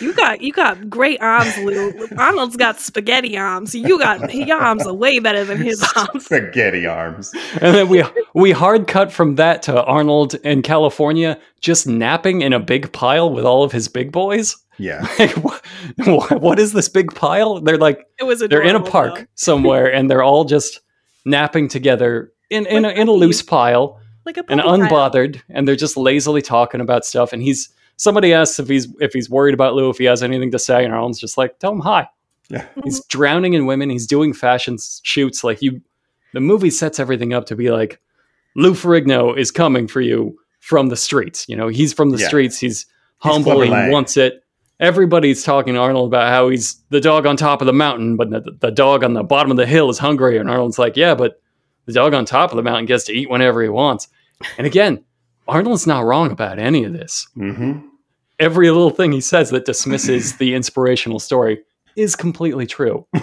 You got you got great arms, Lou. Arnold's got spaghetti arms. You got your arms are way better than his arms. Spaghetti arms. and then we we hard cut from that to Arnold in California just napping in a big pile with all of his big boys. Yeah. Like, what, what is this big pile? They're like It was they're in a park though. somewhere and they're all just napping together in in a, in a loose pile. like a and puppy pile. unbothered and they're just lazily talking about stuff and he's somebody asks if he's if he's worried about lou if he has anything to say and arnold's just like tell him hi Yeah. he's drowning in women he's doing fashion shoots like you the movie sets everything up to be like Lou Ferrigno is coming for you from the streets. You know, he's from the Yeah. streets. He's He's humble. Clubber He wants it. Everybody's talking to Arnold about how he's the dog on top of the mountain, but the, the dog on the bottom of the hill is hungry. And Arnold's like, yeah, but the dog on top of the mountain gets to eat whenever he wants. And again, Arnold's not wrong about any of this. hmm Every little thing he says that dismisses the inspirational story is completely true.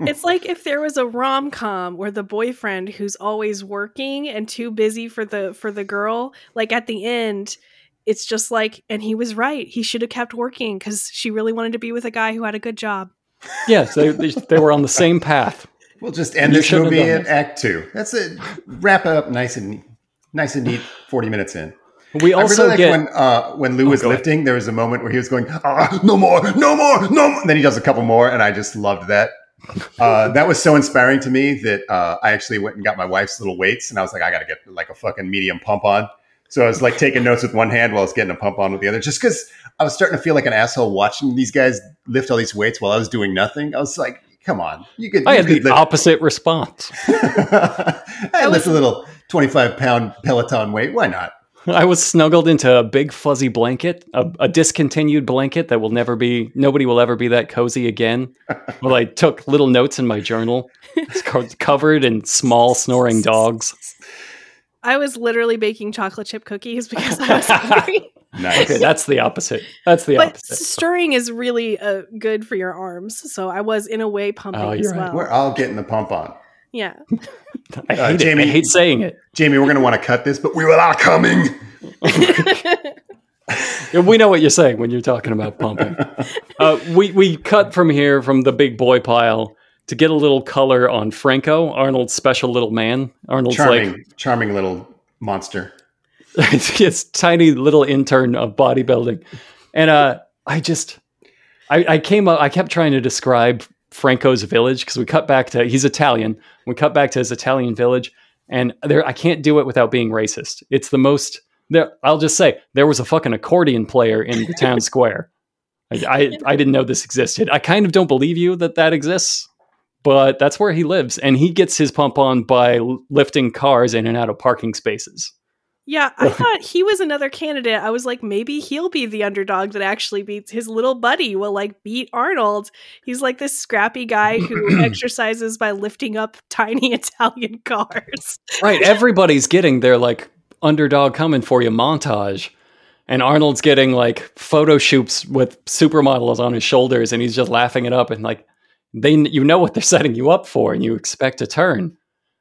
It's like if there was a rom com where the boyfriend who's always working and too busy for the for the girl, like at the end, it's just like, and he was right. He should have kept working because she really wanted to be with a guy who had a good job. Yes, they, they, they were on the same path. We'll just end You this shouldn't have movie done at. Act Two. That's it. Wrap it up nice and neat. Nice and neat. Forty minutes in. We also really like get when uh, when Lou Oh, was ahead. lifting. There was a moment where he was going, ah, "No more, no more, no more." And then he does a couple more, and I just loved that. Uh, that was so inspiring to me that uh, I actually went and got my wife's little weights, and I was like, "I got to get like a fucking medium pump on." So I was like taking notes with one hand while I was getting a pump on with the other, just because I was starting to feel like an asshole watching these guys lift all these weights while I was doing nothing. I was like, "Come on, you could." I you had the lift- opposite response. I lift a little twenty-five pound Peloton weight. Why not? I was snuggled into a big fuzzy blanket, a, a discontinued blanket that will never be, nobody will ever be that cozy again. well, I took little notes in my journal, it's co- covered in small snoring dogs. I was literally baking chocolate chip cookies because I was hungry. Nice. Okay, that's the opposite. That's the but opposite. stirring is really uh, good for your arms. So I was in a way pumping Oh, as you're right. well. We're all getting the pump on. Yeah. I uh, hate it. Jamie- I hate saying it. Jamie, we're going to want to cut this, but we We were all coming. We know what you're saying when you're talking about pumping. Uh, we we cut from here from the big boy pile to get a little color on Franco, Arnold's special little man. Arnold's charming, like charming little monster. his tiny little intern of bodybuilding, and uh, I just I, I came up. I kept trying to describe Franco's village because we cut back to he's Italian. We cut back to his Italian village, and there I can't do it without being racist. It's the most. There, I'll just say there was a fucking accordion player in the town square. I, I I didn't know this existed. I kind of don't believe you that that exists, but that's where he lives, and he gets his pump on by lifting cars in and out of parking spaces. Yeah, I thought he was another candidate. I was like, maybe he'll be the underdog that actually beats his little buddy will like beat Arnold. He's like this scrappy guy who exercises by lifting up tiny Italian cars. Right. Everybody's getting their like underdog coming for you montage. And Arnold's getting like photo shoots with supermodels on his shoulders and he's just laughing it up and like they you know what they're setting you up for and you expect a turn.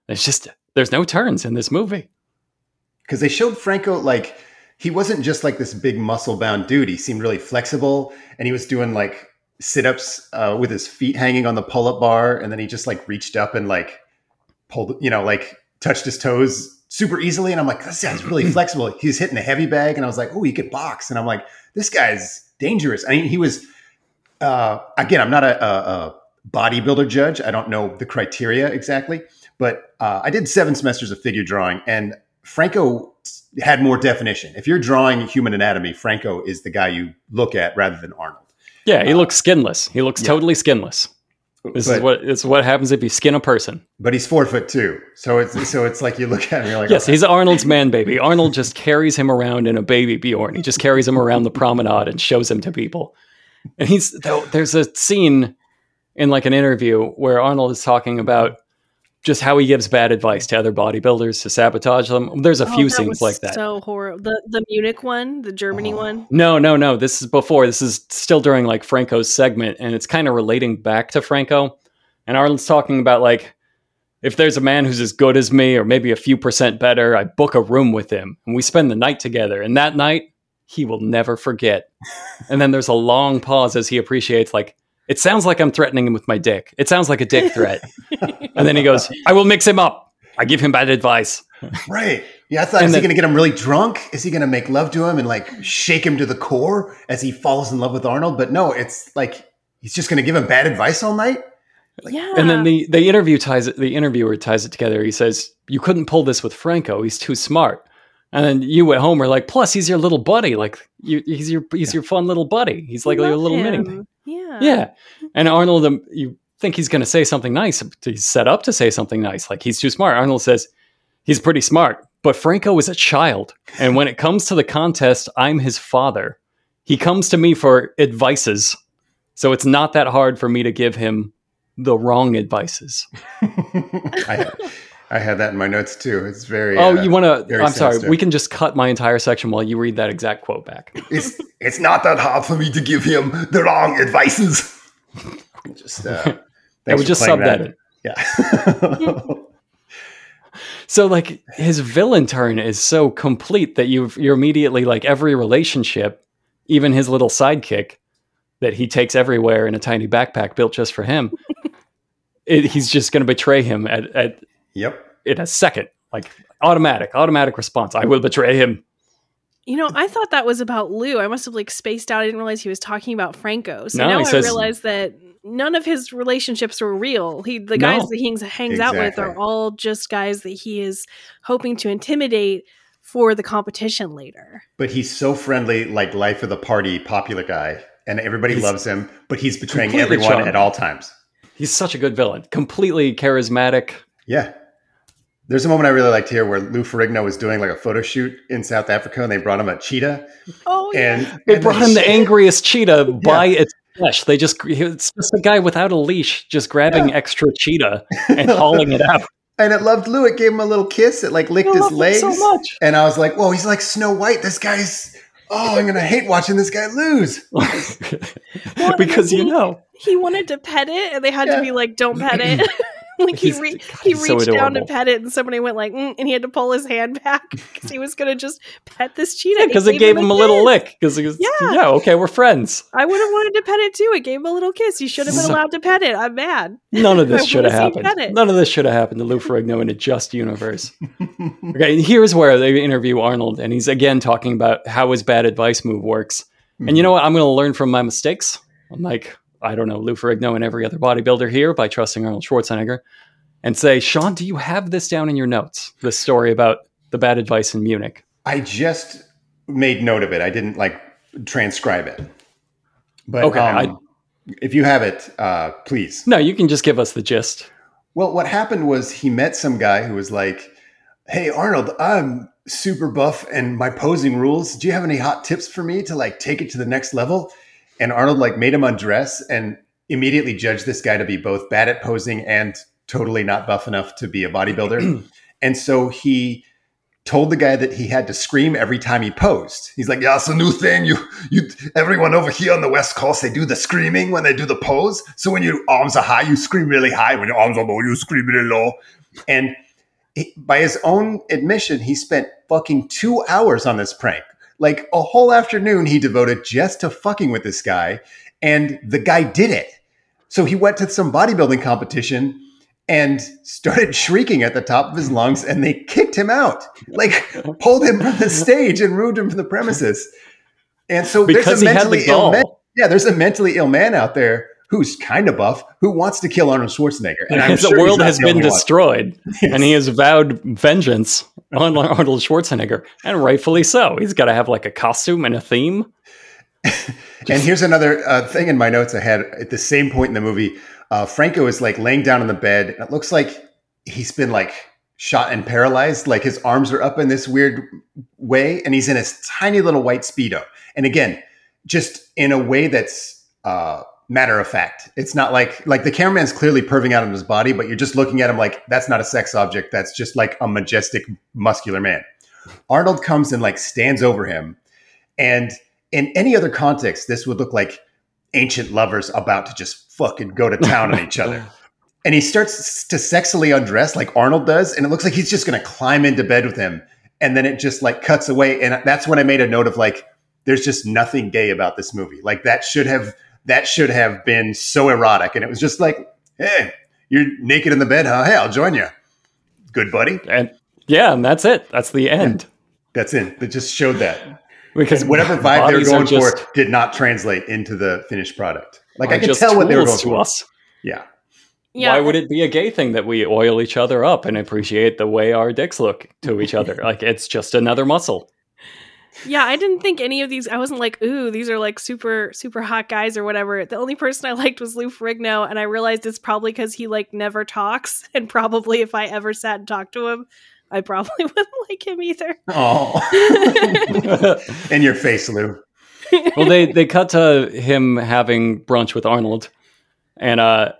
It's just there's no turns in this movie. Because they showed Franco like he wasn't just like this big muscle bound dude. He seemed really flexible and he was doing like sit ups uh, with his feet hanging on the pull up bar. And then he just like reached up and like pulled, you know, like touched his toes super easily. And I'm like, this guy's really flexible. He's hitting a heavy bag. And I was like, oh, he could box. And I'm like, this guy's dangerous. I mean, he was, uh, again, I'm not a, a, a bodybuilder judge. I don't know the criteria exactly, but uh, I did seven semesters of figure drawing, and Franco had more definition. If you're drawing human anatomy, Franco is the guy you look at rather than Arnold. Yeah, he uh, looks skinless. He looks yeah. totally skinless. This is what it's what happens if you skin a person. But he's four foot two, so it's so it's like you look at him, you're like, Yes, okay. he's Arnold's man baby. Arnold just carries him around in a baby Bjorn. He just carries him around the promenade and shows him to people. And he's there's a scene in like an interview where Arnold is talking about just how he gives bad advice to other bodybuilders to sabotage them. There's a Oh, few scenes like that. So horrible. The the Munich one, the Germany Oh. one. No, no, no. This is before. This is still during like Franco's segment, and it's kind of relating back to Franco. And Arnold's talking about like, if there's a man who's as good as me, or maybe a few percent better, I book a room with him, and we spend the night together. And that night, he will never forget. and then there's a long pause as he appreciates, like, it sounds like I'm threatening him with my dick. It sounds like a dick threat. and then he goes, I will mix him up. I give him bad advice. right. Yeah, I thought And is he going to get him really drunk? Is he going to make love to him and like shake him to the core as he falls in love with Arnold? But no, it's like he's just going to give him bad advice all night. yeah. And then the the interview ties it. The interviewer ties it together. He says, "You couldn't pull this with Franco. He's too smart." And then you at home are like, "Plus, he's your little buddy. Like, you, he's your he's your fun little buddy. He's like I your little him. mini." Yeah. Yeah. And Arnold, um, you think he's going to say something nice. He's set up to say something nice. Like he's too smart. Arnold says he's pretty smart, but Franco is a child. And when it comes to the contest, I'm his father. He comes to me for advices. So it's not that hard for me to give him the wrong advices. I, I had that in my notes too. It's very. oh, uh, you want to? I'm sorry. We can just cut my entire section while you read that exact quote back. It's it's not that hard for me to give him the wrong advices. just. Uh, thanks would just playing sub that in. Yeah. So like his villain turn is so complete that you you're immediately like every relationship, even his little sidekick that he takes everywhere in a tiny backpack built just for him. it, he's just going to betray him at, at yep. in a second, like automatic, automatic response. I will betray him. You know, I thought that was about Lou. I must have like spaced out. I didn't realize he was talking about Franco. So No, now I says- realize that none of his relationships are real. He the No. guys that he hangs, hangs out with are all just guys that he is hoping to intimidate for the competition later. But he's so friendly, like life of the party, popular guy, and everybody He's loves him. But he's betraying everyone charming. at all times. He's such a good villain, completely charismatic. Yeah. There's a moment I really liked here where Lou Ferrigno was doing like a photo shoot in South Africa, and they brought him a cheetah, Oh yeah. and They and brought him the angriest cheetah by Yeah. its flesh. They just it's just a guy without a leash, just grabbing extra cheetah and hauling it out. and it loved Lou. It gave him a little kiss. It like licked I his legs, so much. and I was like, "Whoa, he's like Snow White. This guy's oh, I'm gonna hate watching this guy lose." Well, because you he- know he wanted to pet it, and they had Yeah. to be like, "Don't pet it." like he re- God, he he's so reached down to pet it, and somebody went like, mm, and he had to pull his hand back because he was gonna just pet this cheetah. because it gave him a little lick. Because yeah. Yeah. yeah, okay, we're friends. I would have wanted to pet it too. It gave him a little kiss. You should have been So- allowed to pet it. I'm mad. None of this should have happened. None of this should have happened to Lou Ferrigno in a just universe. okay, here's where they interview Arnold, and he's again talking about how his bad advice move works. And you know what? I'm going to learn from my mistakes. I'm like, I don't know, Lou Ferrigno and every other bodybuilder here by trusting Arnold Schwarzenegger, and say, Sean, do you have this down in your notes? This story about the bad advice in Munich. I just made note of it. I didn't like transcribe it. But Okay, um, if you have it, uh, please. No, you can just give us the gist. Well, what happened was he met some guy who was like, "Hey, Arnold, I'm super buff and my posing rules. Do you have any hot tips for me to like take it to the next level?" And Arnold like made him undress and immediately judged this guy to be both bad at posing and totally not buff enough to be a bodybuilder. and so he told the guy that he had to scream every time he posed. He's like, Yeah, it's a new thing. You, you, everyone over here on the West Coast, they do the screaming when they do the pose. So when your arms are high, you scream really high. When your arms are low, you scream really low. And he, by his own admission, he spent fucking two hours on this prank. Like a whole afternoon he devoted just to fucking with this guy. And the guy did it. So he went to some bodybuilding competition and started shrieking at the top of his lungs and they kicked him out. Like pulled him from the stage and removed him from the premises. And so Because there's he a had mentally the ill man. Yeah, there's a mentally ill man out there who's kind of buff who wants to kill Arnold Schwarzenegger. And I'm the sure world has been destroyed, Yes. and he has vowed vengeance Arnold Schwarzenegger, and rightfully so. He's got to have like a costume and a theme. And here's another uh, thing in my notes I had at the same point in the movie. Uh, Franco is like laying down on the bed. And it looks like he's been like shot and paralyzed. Like his arms are up in this weird way, and he's in a tiny little white speedo. And again, just in a way that's uh, matter of fact. It's not like like the cameraman's clearly perving out on his body, but you're just looking at him like that's not a sex object. That's just like a majestic, muscular man. Arnold comes and like stands over him, and in any other context, this would look like ancient lovers about to just fucking go to town on each other. And he starts to sexily undress like Arnold does, and it looks like he's just going to climb into bed with him. And then it just like cuts away, and that's when I made a note of like, there's just nothing gay about this movie. Like that should have that should have been so erotic, and it was just like, hey, you're naked in the bed, huh? Hey, I'll join you. Good buddy. And yeah, and that's it. That's the end. That's it. It just showed that. Because whatever vibe they were bodies are going just- for did not translate into the finished product. Like I can tell what they were going tools to for. us. Yeah. Yeah. Why would it be a gay thing that we oil each other up and appreciate the way our dicks look to each other? like it's just another muscle. Yeah, I didn't think any of these. I wasn't like, ooh, these are like super, super hot guys or whatever. The only person I liked was Lou Ferrigno, and I realized it's probably because he like never talks, and probably if I ever sat and talked to him, I probably wouldn't like him either. Oh, in your face, Lou. well, they they cut to him having brunch with Arnold, and uh,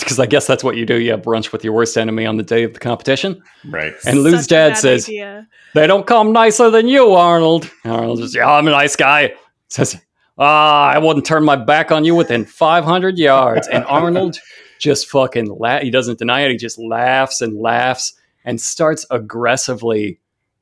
because I guess that's what you do. You have brunch with your worst enemy on the day of the competition. Right. And Lou's Such a dad says, idea. They don't come nicer than you, Arnold. Arnold says, Yeah, I'm a nice guy. Says, Ah, I wouldn't turn my back on you within 500 yards. And Arnold just fucking la- He doesn't deny it. He just laughs and laughs and starts aggressively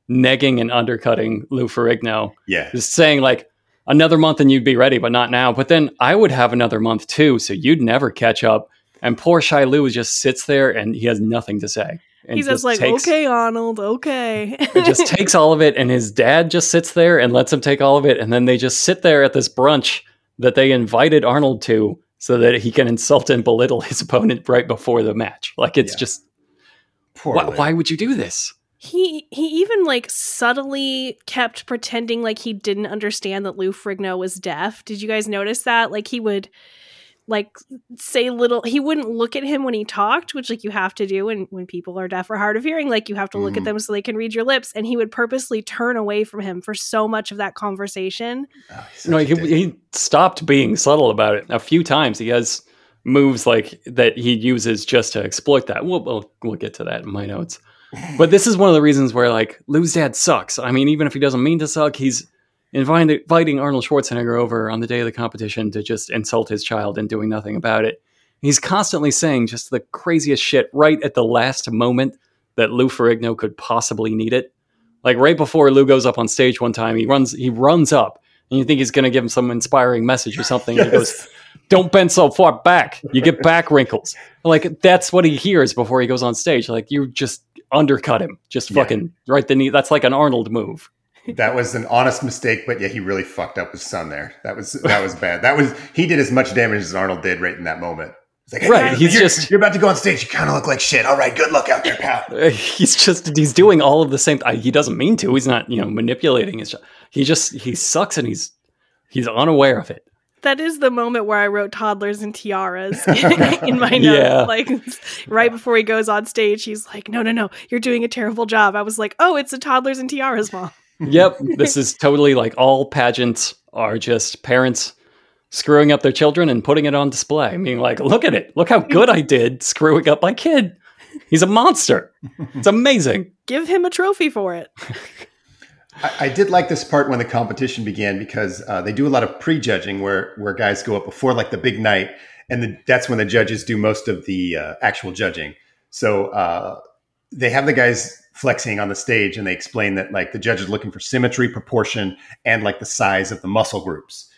negging and undercutting Lou Ferrigno. Yeah. Just saying, like, another month and you'd be ready, but not now. But then I would have another month too, so you'd never catch up. And poor shy Lou just sits there and he has nothing to say. And He's just like, takes- okay, Arnold, okay. it just takes all of it and his dad just sits there and lets him take all of it and then they just sit there at this brunch that they invited arnold to so that he can insult and belittle his opponent right before the match like it's Yeah. just Poor why, why would you do this he he even like subtly kept pretending like he didn't understand that Lou Ferrigno was deaf. Did you guys notice that? Like he would like say little he wouldn't look at him when he talked, which like you have to do when when people are deaf or hard of hearing, like you have to look at Mhm. them so they can read your lips and he would purposely turn away from him for so much of that conversation. Oh, no he, he stopped being subtle about it a few times he has moves like that he uses just to exploit that we'll, we'll, we'll get to that in my notes but this is one of the reasons where like Lou's dad sucks. I mean, even if he doesn't mean to suck, he's inviting, inviting Arnold Schwarzenegger over on the day of the competition to just insult his child and doing nothing about it. He's constantly saying just the craziest shit right at the last moment that Lou Ferrigno could possibly need it. Like right before Lou goes up on stage one time, he runs he runs up and you think he's going to give him some inspiring message or something. and He goes, don't bend so far back. You get back wrinkles. Like that's what he hears before he goes on stage. Like you just undercut him, just Yeah. fucking right the knee. That's like an Arnold move. That was an honest mistake, but yeah, he really fucked up his son there. That was that was bad. That was he did as much damage as Arnold did right in that moment. It's like, hey, Right, man, he's you're, just- you're about to go on stage. You kind of look like shit. All right, good luck out there, pal. He's just he's doing all of the same. I, he doesn't mean to. He's not you know manipulating his. He just he sucks and he's he's unaware of it. That is the moment where I wrote toddlers and tiaras in my notes. Yeah. Like right before he goes on stage, he's like, "No, no, no, you're doing a terrible job." I was like, "Oh, it's a toddlers and tiaras, mom." Yep, this is totally like all pageants are just parents screwing up their children and putting it on display. Being like, look at it, look how good I did screwing up my kid. He's a monster. It's amazing. Give him a trophy for it. I, I did like this part when the competition began because uh, they do a lot of prejudging where where guys go up before like the big night, and the, that's when the judges do most of the uh, actual judging. So uh, they have the guys flexing on the stage, and they explain that like the judge is looking for symmetry, proportion, and like the size of the muscle groups.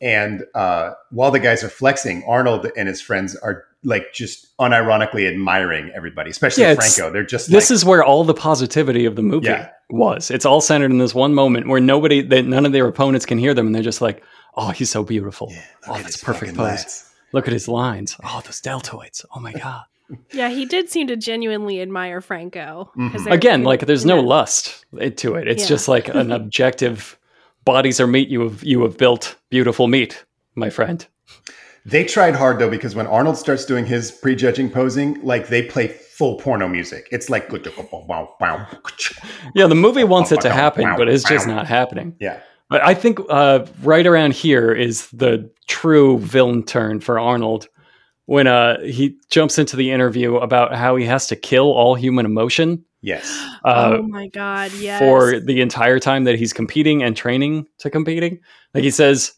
And uh, while the guys are flexing, Arnold and his friends are like just unironically admiring everybody, especially Yeah, Franco. They're just This like, is where all the positivity of the movie Yeah. was. It's all centered in this one moment where nobody, that none of their opponents can hear them, and they're just like, "Oh, he's so beautiful. Yeah, oh, that's perfect pose. lats." Look at his lines. Oh, those deltoids. Oh my god." Yeah, he did seem to genuinely admire Franco. 'cause Mhm. they're- Again, like there's no Yeah. lust to it. It's Yeah. just like an objective. Bodies are meat. You have you have built beautiful meat, my friend. They tried hard though because when Arnold starts doing his prejudging posing, like they play full porno music. It's like Yeah, the movie wants it to happen, but it's just not happening. yeah, But I think uh, right around here is the true villain turn for Arnold when uh, he jumps into the interview about how he has to kill all human emotion yes, uh, oh my god, yes. for the entire time that he's competing and training to competing. Like he says,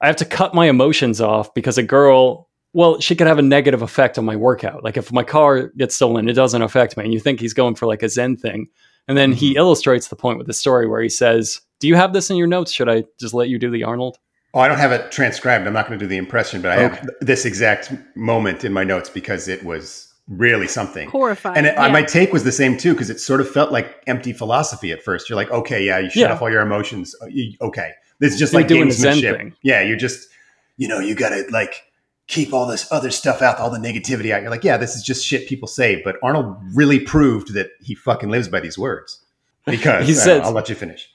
I have to cut my emotions off because a girl, well, she could have a negative effect on my workout. Like if my car gets stolen, it doesn't affect me. And you think he's going for like a Zen thing. And then he illustrates the point with the story where he says, Do you have this in your notes? Should I just let you do the Arnold? Oh, I don't have it transcribed. I'm not going to do the impression, but I Okay. have this exact moment in my notes because it was really something. horrifying. And it, yeah. my take was the same too because it sort of felt like empty philosophy at first. You're like, okay, yeah, you shut Yeah. off all your emotions. Uh, Okay, this is just You're like doing a Zen gamesmanship. thing. Yeah, you're just, you know, you got to like keep all this other stuff out, all the negativity out. You're like, yeah, this is just shit people say. But Arnold really proved that he fucking lives by these words because He uh, says- I'll let you finish.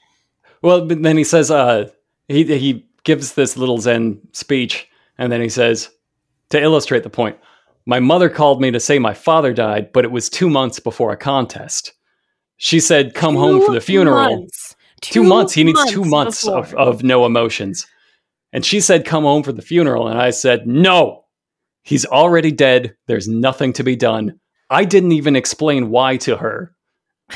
Well, but then he says, uh, he he gives this little Zen speech, and then he says, to illustrate the point, my mother called me to say my father died, but it was two months before a contest. She said, "Come home for the funeral." months. two months. He needs two months before. of, of no emotions. And she said, Come home for the funeral. And I said, No, he's already dead. There's nothing to be done. I didn't even explain why to her.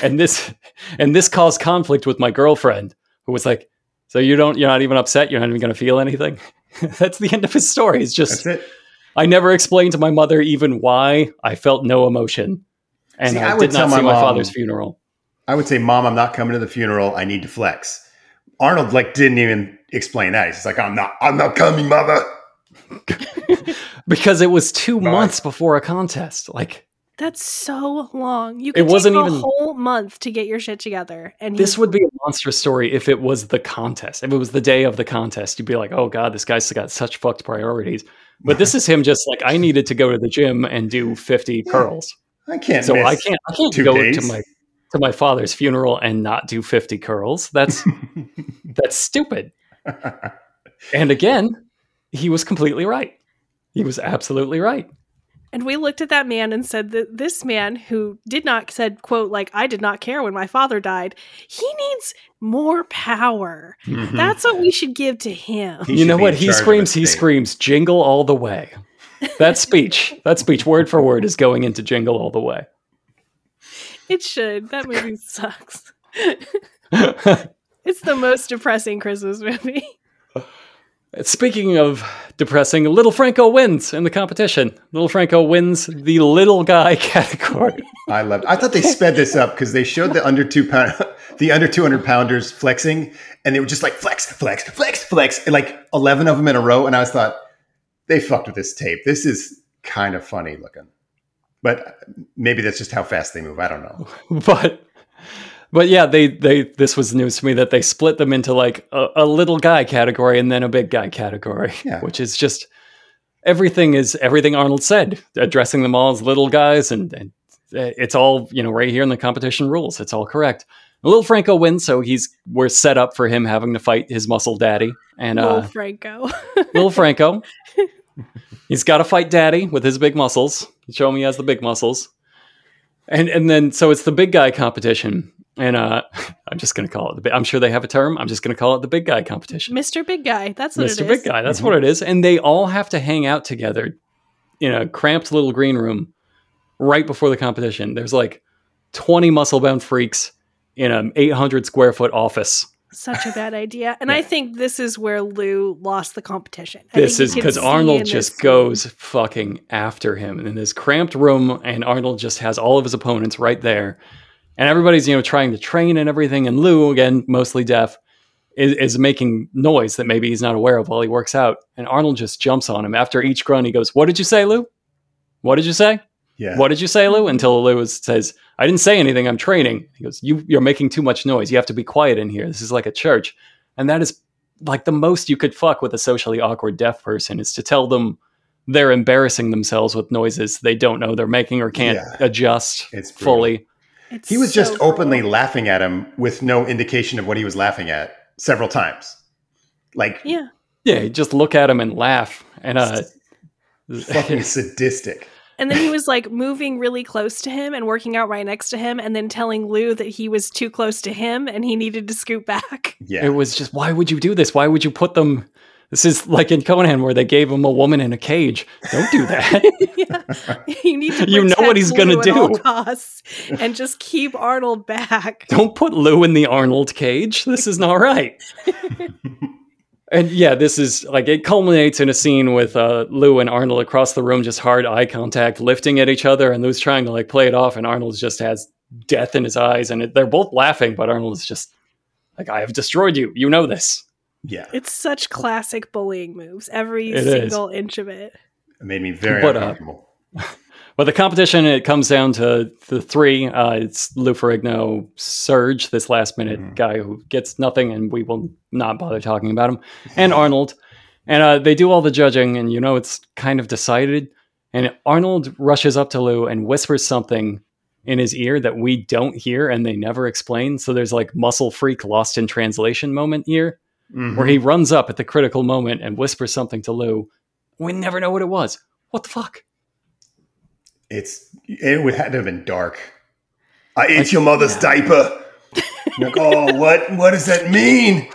And this and this caused conflict with my girlfriend, who was like, So you don't you're not even upset, you're not even gonna feel anything? That's the end of his story. It's just That's it. I never explained to my mother even why I felt no emotion. And See, I, I would did not my see my mom- father's funeral. I would say, Mom, I'm not coming to the funeral. I need to flex. Arnold like didn't even explain that. He's just like, I'm not. I'm not coming, mother. Because it was two Right. months before a contest. Like That's so long. You It could wasn't take a even- whole month to get your shit together. And This would be a monster story if it was the contest. If it was the day of the contest, you'd be like, "Oh God, this guy's got such fucked priorities." But this is him just like I needed to go to the gym and do fifty Yeah. curls, I can't. so miss I can't. I can't go days. to my to my father's funeral and not do fifty curls. That's that's stupid. And again, he was completely right. He was absolutely right. And we looked at that man and said that this man who did not said, quote, like, I did not care when my father died, he needs more power. Mhm. That's what we should give to him. He you know what? He screams. He screams. Jingle all the way. That speech. that speech, word for word, is going into Jingle all the way. It should. That movie sucks. It's the most depressing Christmas movie. Speaking of depressing, Little Franco wins in the competition. Little Franco wins the little guy category. I loved. I thought they sped this up because they showed the under two pound, the under two hundred pounders flexing, and they were just like flex, flex, flex, flex, and like eleven of them in a row. And I was thought they fucked with this tape. This is kind of funny looking, but maybe that's just how fast they move. I don't know. but but yeah, they they this was news to me that they split them into like a, a little guy category and then a big guy category, Yeah. which is just everything is everything Arnold said, addressing them all as little guys, and, and it's all you know right here in the competition rules. It's all correct. Little Franco wins, so he's we're set up for him having to fight his muscle daddy and Lil uh, Franco. little Franco. He's got to fight Daddy with his big muscles. Show him he has the big muscles, and and then so it's the big guy competition. And uh, I'm just gonna call it the. Big, I'm sure they have a term. I'm just gonna call it the big guy competition. Mr. Big Guy. That's what Mr. it Big. Guy. That's what it is. And they all have to hang out together in a cramped little green room right before the competition. There's like 20 muscle bound freaks in an 800 square foot office. Such a bad idea. And I think this is where Lou lost the competition. I This is because Arnold just this goes fucking after him in this cramped room, and Arnold just has all of his opponents right there. And everybody's, you know, trying to train and everything. And Lou, again, mostly deaf, is, is making noise that maybe he's not aware of while he works out. And Arnold just jumps on him. After each grunt, he goes, What did you say, Lou? What did you say? Yeah. What did you say, Lou? Until Lou is- says, I didn't say anything. I'm training. He goes, you, You're making too much noise. You have to be quiet in here. This is like a church. And that is like the most you could fuck with a socially awkward deaf person is to tell them they're embarrassing themselves with noises they don't know they're making or can't Yeah. adjust It's fully. It's He was so just openly cruel. laughing at him with no indication of what he was laughing at several times. Like Yeah. Yeah, just look at him and laugh. And uh, fucking sadistic. And then he was like moving really close to him and working out right next to him and then telling Lou that he was too close to him and he needed to scoot back. Yeah. it was just, why would you do this? Why would you put them? This is like in Conan where they gave him a woman in a cage. Don't do that. yeah. You need to You know what he's at all do. costs and just keep Arnold back. Don't put Lou in the Arnold cage. This is not right. and yeah, this is like it culminates in a scene with uh, Lou and Arnold across the room, just hard eye contact, lifting at each other, and Lou's trying to like play it off, and Arnold just has death in his eyes, and it, they're both laughing, but Arnold is just like, "I have destroyed you. You know this." Yeah. It's such classic bullying moves, every It is. single inch of it. It made me very But, uh, uncomfortable. But the competition, it comes down to the three. Uh, it's Lou Ferrigno, Serge, this last minute Mhm. guy who gets nothing, and we will not bother talking about him, and Arnold. And uh, they do all the judging, and you know it's kind of decided. And Arnold rushes up to Lou and whispers something in his ear that we don't hear and they never explain. So there's like muscle freak lost in translation moment here Mhm. where he runs up at the critical moment and whispers something to Lou. We never know what it was. What the fuck? it's it would had to have been dark. I ate your mother's diaper. Like, oh, what what does that mean?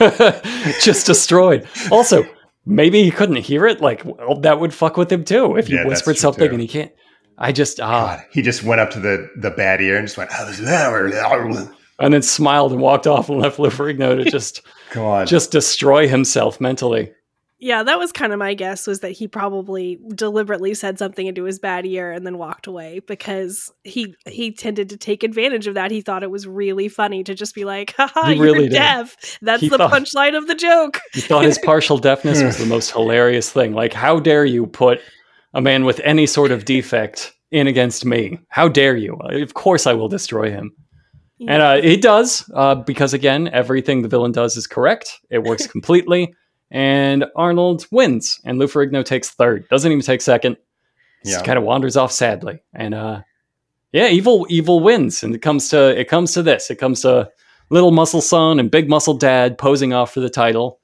Just destroyed. Also, maybe he couldn't hear it. Like well, that would fuck with him too if you Yeah, whispered something too. and he can't. I just ah, God, he just went up to the the bad ear and just went, oh, and then smiled and walked off and left Lou Ferrigno to just "Come on, just destroy himself mentally. Yeah, that was kind of my guess was that he probably deliberately said something into his bad ear and then walked away because he he tended to take advantage of that. He thought it was really funny to just be like, "Haha, He you're really did. deaf." That's He the thought- punchline of the joke. He thought his partial deafness was the most hilarious thing. Like, how dare you put a man with any sort of defect in against me? How dare you? Of course, I will destroy him. And uh, he does, uh, because again, everything the villain does is correct. It works completely. And Arnold wins, and Lou Ferrigno takes third. Doesn't even take second. Just Yeah. kind of wanders off sadly. And uh, yeah, evil evil wins. And it comes to it comes to this. It comes to little muscle son and big muscle dad posing off for the title.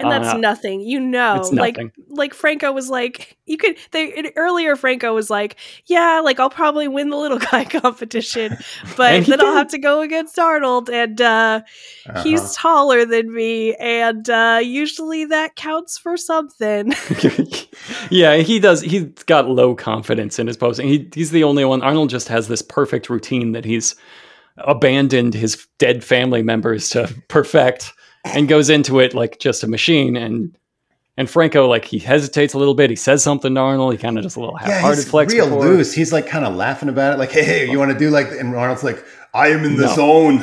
And that's Uh, nothing. You know, it's like nothing. like Franco was like, you could. They earlier Franco was like, yeah, like I'll probably win the little guy competition, but then I'll have to go against Arnold, and uh, Uh-huh. he's taller than me, and uh, usually that counts for something. yeah, he does. He's got low confidence in his posing. He, he's the only one. Arnold just has this perfect routine that he's abandoned his dead family members to perfect and goes into it like just a machine. And and Franco, like, he hesitates a little bit. He says something to Arnold. He kind of just a little half-hearted he's flex. real before- loose. He's like kind of laughing about it, like, "Hey, hey, you want to do like?" And Arnold's like, I am in the No. zone.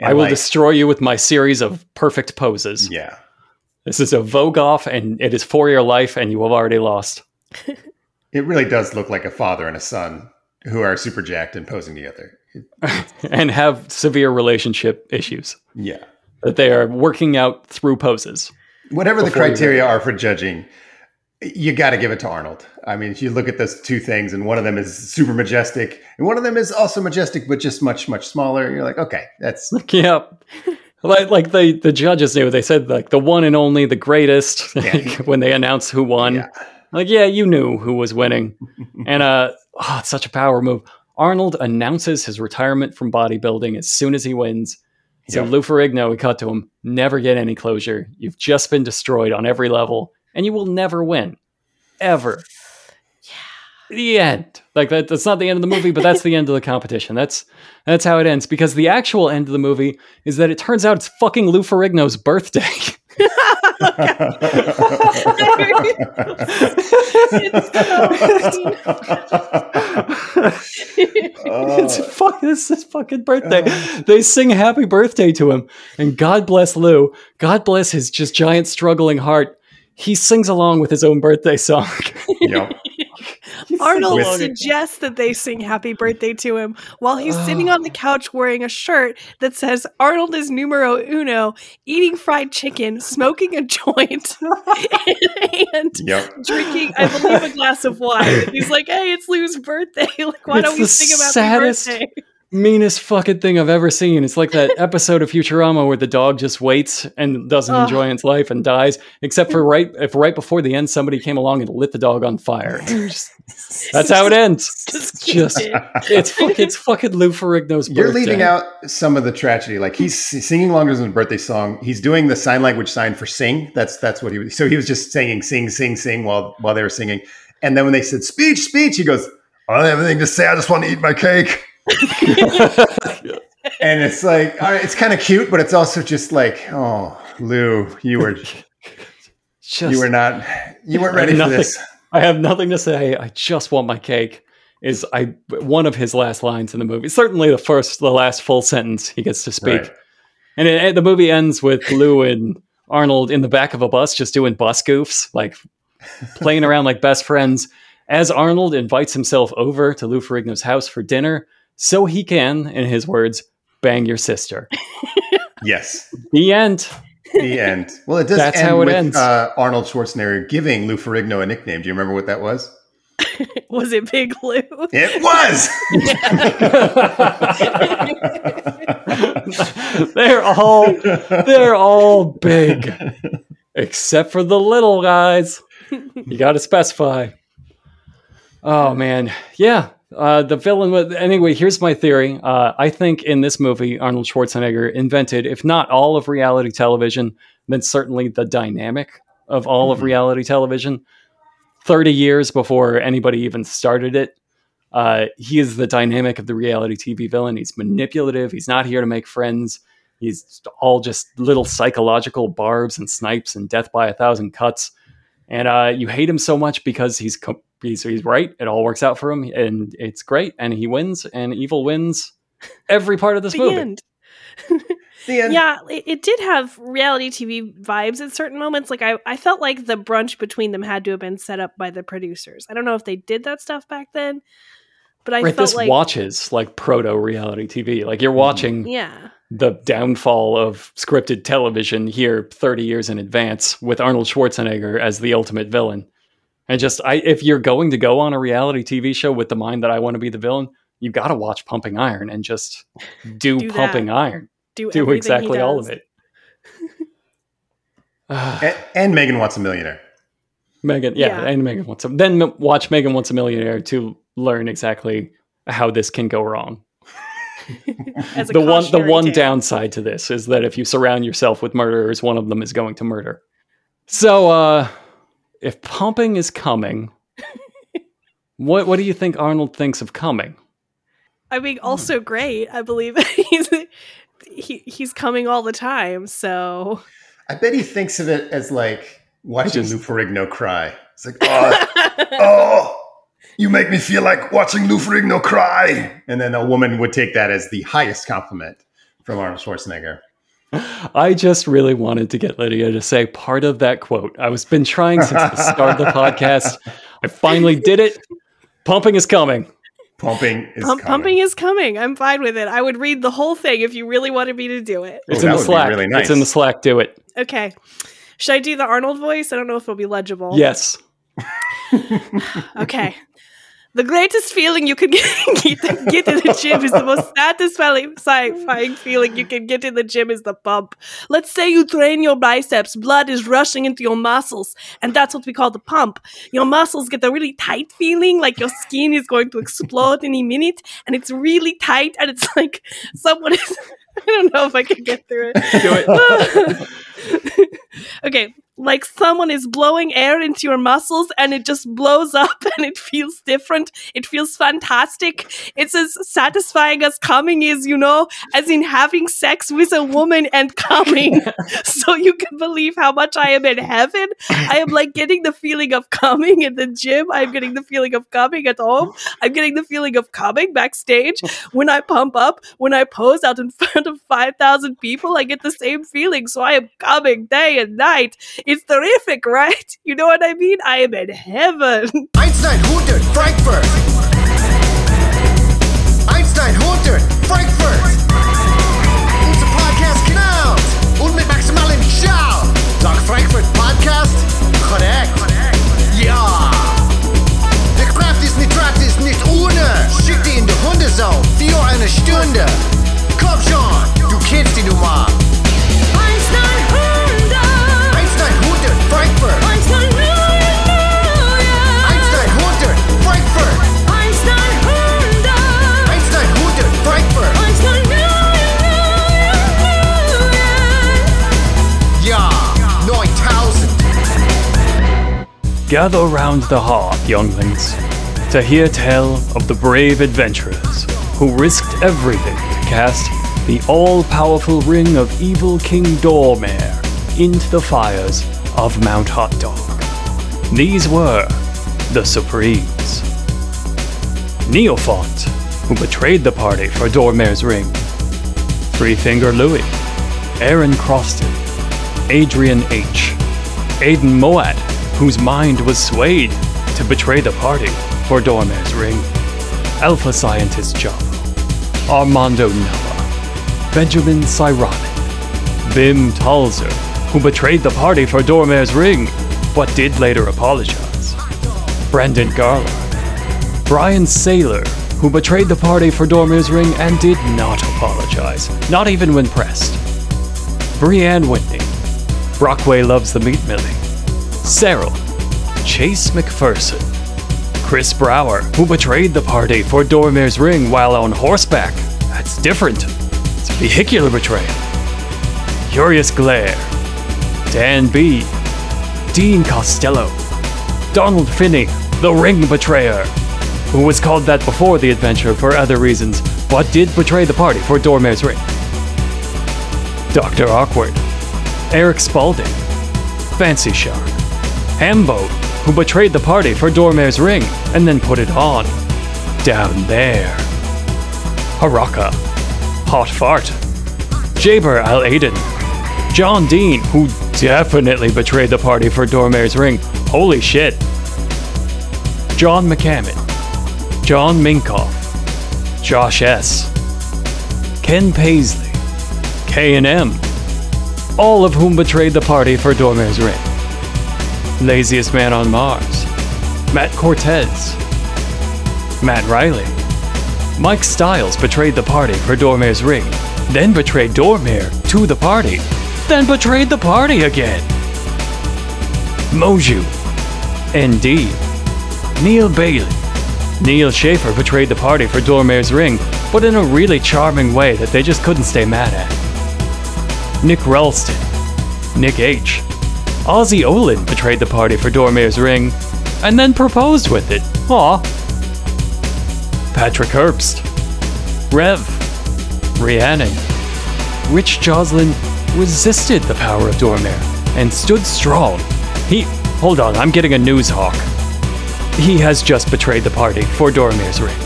and I will like, destroy you with my series of perfect poses. Yeah, This is a Vogue off, and it is for your life, and you have already lost. it really does look like a father and a son who are super jacked and posing together. and have severe relationship issues Yeah, that they are working out through poses. whatever the criteria are for judging, you got to give it to Arnold. I mean, if you look at those two things, and one of them is super majestic, and one of them is also majestic, but just much, much smaller, you're like, okay, that's yep. Like, like the, the judges knew. They said like the one and only, the greatest Yeah. when they announced who won. yeah. Like, yeah, you knew who was winning. and uh oh, it's such a power move. Arnold announces his retirement from bodybuilding as soon as he wins. So Yeah. Lou Ferrigno, we cut to him, never get any closure. You've just been destroyed on every level, and you will never win. Ever. Yeah. The end. Like that, that's not the end of the movie, but that's the end of the competition. That's that's how it ends. Because the actual end of the movie is that it turns out it's fucking Lou Ferrigno's birthday. Oh. it's fuck this is his fucking birthday. They sing happy birthday to him. And God bless Lou. God bless his just giant struggling heart. He sings along with his own birthday song. yep. Arnold With- suggests that they sing happy birthday to him while he's sitting on the oh. couch wearing a shirt that says Arnold is numero uno, eating fried chicken, smoking a joint, and Yep. drinking, I believe, a glass of wine. And he's like, hey, it's Lou's birthday. Like, why It's don't we sing about saddest- birthday? Meanest fucking thing I've ever seen. It's like that episode of Futurama where the dog just waits and doesn't Ugh. enjoy its life and dies, except for right if right before the end somebody came along and lit the dog on fire. Just- that's how it ends. Just It's just kidding. it's fucking it's fucking Lou Ferrigno's You're birthday. leaving out some of the tragedy. Like he's singing longer than his birthday song. He's doing the sign language sign for sing. That's that's what he was. So he was just singing, sing, sing, sing while while they were singing. And then when they said speech, speech, he goes, I don't have anything to say. I just want to eat my cake. and it's like, all right, it's kind of cute, but it's also just like, oh, Lou, you were Just, you were not you weren't ready for Nothing. this. I have nothing to say. I just want my cake. Is I one of his last lines in the movie? Certainly the first, the last full sentence he gets to speak, Right. and it, the movie ends with Lou and Arnold in the back of a bus just doing bus goofs, like playing around like best friends. As Arnold invites himself over to Lou Ferrigno's house for dinner, so he can, in his words, bang your sister. Yes. The end. The end. Well, it does That's end how it with ends. Uh, Arnold Schwarzenegger giving Lou Ferrigno a nickname. Do you remember what that was? Was it Big Lou? It was. they're all they're all big, except for the little guys. You got to specify. Oh man, yeah. Uh, the villain. Was, anyway, here's my theory. Uh, I think in this movie, Arnold Schwarzenegger invented, if not all of reality television, then certainly the dynamic of all of Mhm. reality television. Thirty years before anybody even started it, uh, he is the dynamic of the reality TV villain. He's manipulative. He's not here to make friends. He's all just little psychological barbs and snipes and death by a thousand cuts. And uh, you hate him so much because he's co- he's he's right. It all works out for him, and it's great. And he wins, and evil wins every part of this the movie. end. The end. Yeah, it, it did have reality TV vibes at certain moments. Like I, I felt like the brunch between them had to have been set up by the producers. I don't know if they did that stuff back then, but I right, felt this like watches like proto reality TV. Like you're mm-hmm. watching yeah, the downfall of scripted television here 30 years in advance with Arnold Schwarzenegger as the ultimate villain. And just I if you're going to go on a reality TV show with the mind that I want to be the villain, you got to watch Pumping Iron and just do, Do that. Pumping Iron. do Do exactly all of it. And, and Megan wants a millionaire. Megan, yeah, Yeah. and Megan wants a then watch Megan wants a millionaire to learn exactly how this can go wrong. The one the one tale. downside to this is that if you surround yourself with murderers, one of them is going to murder. So uh if pumping is coming, what what do you think Arnold thinks of coming? I mean, also hmm. great. I believe he's he, he's coming all the time. So I bet he thinks of it as like watching Just- Lou Ferrigno cry. It's like, oh, oh, you make me feel like watching Lou Ferrigno cry. And then a woman would take that as the highest compliment from Arnold Schwarzenegger. I just really wanted to get Lydia to say part of that quote. I was been trying since the start of the podcast. I finally did it. Pumping is coming. Pumping is Pump, coming. pumping is coming. I'm fine with it. I would read the whole thing if you really wanted me to do it. It's Oh, in the Slack. really It's in the. Slack. Do it. Okay. Should I do the Arnold voice? I don't know if it'll be legible. Yes. Okay. The greatest feeling you can get, get, get in the gym is the most satisfying satisfying feeling you can get in the gym is the pump. Let's say you train your biceps, blood is rushing into your muscles, and that's what we call the pump. Your muscles get a really tight feeling, like your skin is going to explode any minute, and it's really tight, and it's like someone is. I don't know if I can get through it. Do it. okay, like someone is blowing air into your muscles and it just blows up and it feels different. It feels fantastic. It's as satisfying as coming is, you know, as in having sex with a woman and coming. so you can believe how much I am in heaven. I am like getting the feeling of coming in the gym. I'm getting the feeling of coming at home. I'm getting the feeling of coming backstage. When I pump up, when I pose out in front of 5,000 people, I get the same feeling. So I am coming day and night. It's terrific, right? You know what I mean? I am in heaven. Einstein 100 Frankfurt. Einstein 100 Frankfurt. Unser Podcast genau. Und mit maximalen Schau. Sag Frankfurt Podcast. Korrekt. Ja. Der Kraft ist nicht Kraft ist nicht ohne. Schick die in die Hundesau. Für eine Stunde. Komm schon. Du kennst die Nummer. Gather round the hearth, younglings, to hear tell of the brave adventurers who risked everything to cast the all-powerful ring of evil King Dormare into the fires of Mount Hot Dog. These were the Supremes. Neophont, who betrayed the party for Dormare's ring. Three Finger Louie, Aaron Croston, Adrian H., Aiden Moat, whose mind was swayed to betray the party for Dormer's ring. Alpha Scientist Java, Armando Nella, Benjamin Cyronic, Bim Talzer, who betrayed the party for Dormer's ring, but did later apologize. Brandon Garland, Brian Saylor, who betrayed the party for Dormir's ring and did not apologize, not even when pressed. Brianne Whitney, Brockway loves the meat milling. Cyril, Chase McPherson, Chris Brower, who betrayed the party for Dormir's ring while on horseback. That's different. It's a vehicular betrayal. Curious Glare, Dan B, Dean Costello, Donald Finney, the ring betrayer, who was called that before the adventure for other reasons, but did betray the party for Dormir's ring. Dr. Awkward, Eric Spalding, Fancy Shark, Hambo, who betrayed the party for Dormir's ring and then put it on. Down there. Haraka, Hot Fart, Jaber Al Aiden, John Dean, who definitely betrayed the party for Dormir's ring. Holy shit. John McCammon, John Minkoff, Josh S., Ken Paisley, K&M, all of whom betrayed the party for Dormir's ring. Laziest Man on Mars, Matt Cortez, Matt Riley, Mike Stiles betrayed the party for Dormir's ring, then betrayed Dormir to the party, then betrayed the party again. Moju, ND, Neil Bailey, Neil Schaefer betrayed the party for Dormir's ring, but in a really charming way that they just couldn't stay mad at. Nick Ralston, Nick H. Ozzy Olin betrayed the party for Dormir's ring, and then proposed with it. Aw. Patrick Herbst, Rev, Rhiannon, Rich Joslin resisted the power of Dormir and stood strong. He. Hold on, I'm getting a news hawk. He has just betrayed the party for Dormir's ring.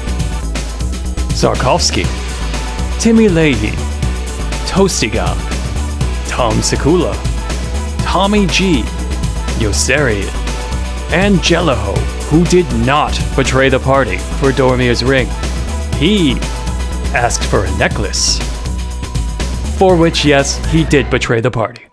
Sarkovsky, Timmy Leahy, Toasty Tom Sekula, Tommy G, Yosarian, and Jelliho, who did not betray the party for Dormir's ring. He asked for a necklace. For which, yes, he did betray the party.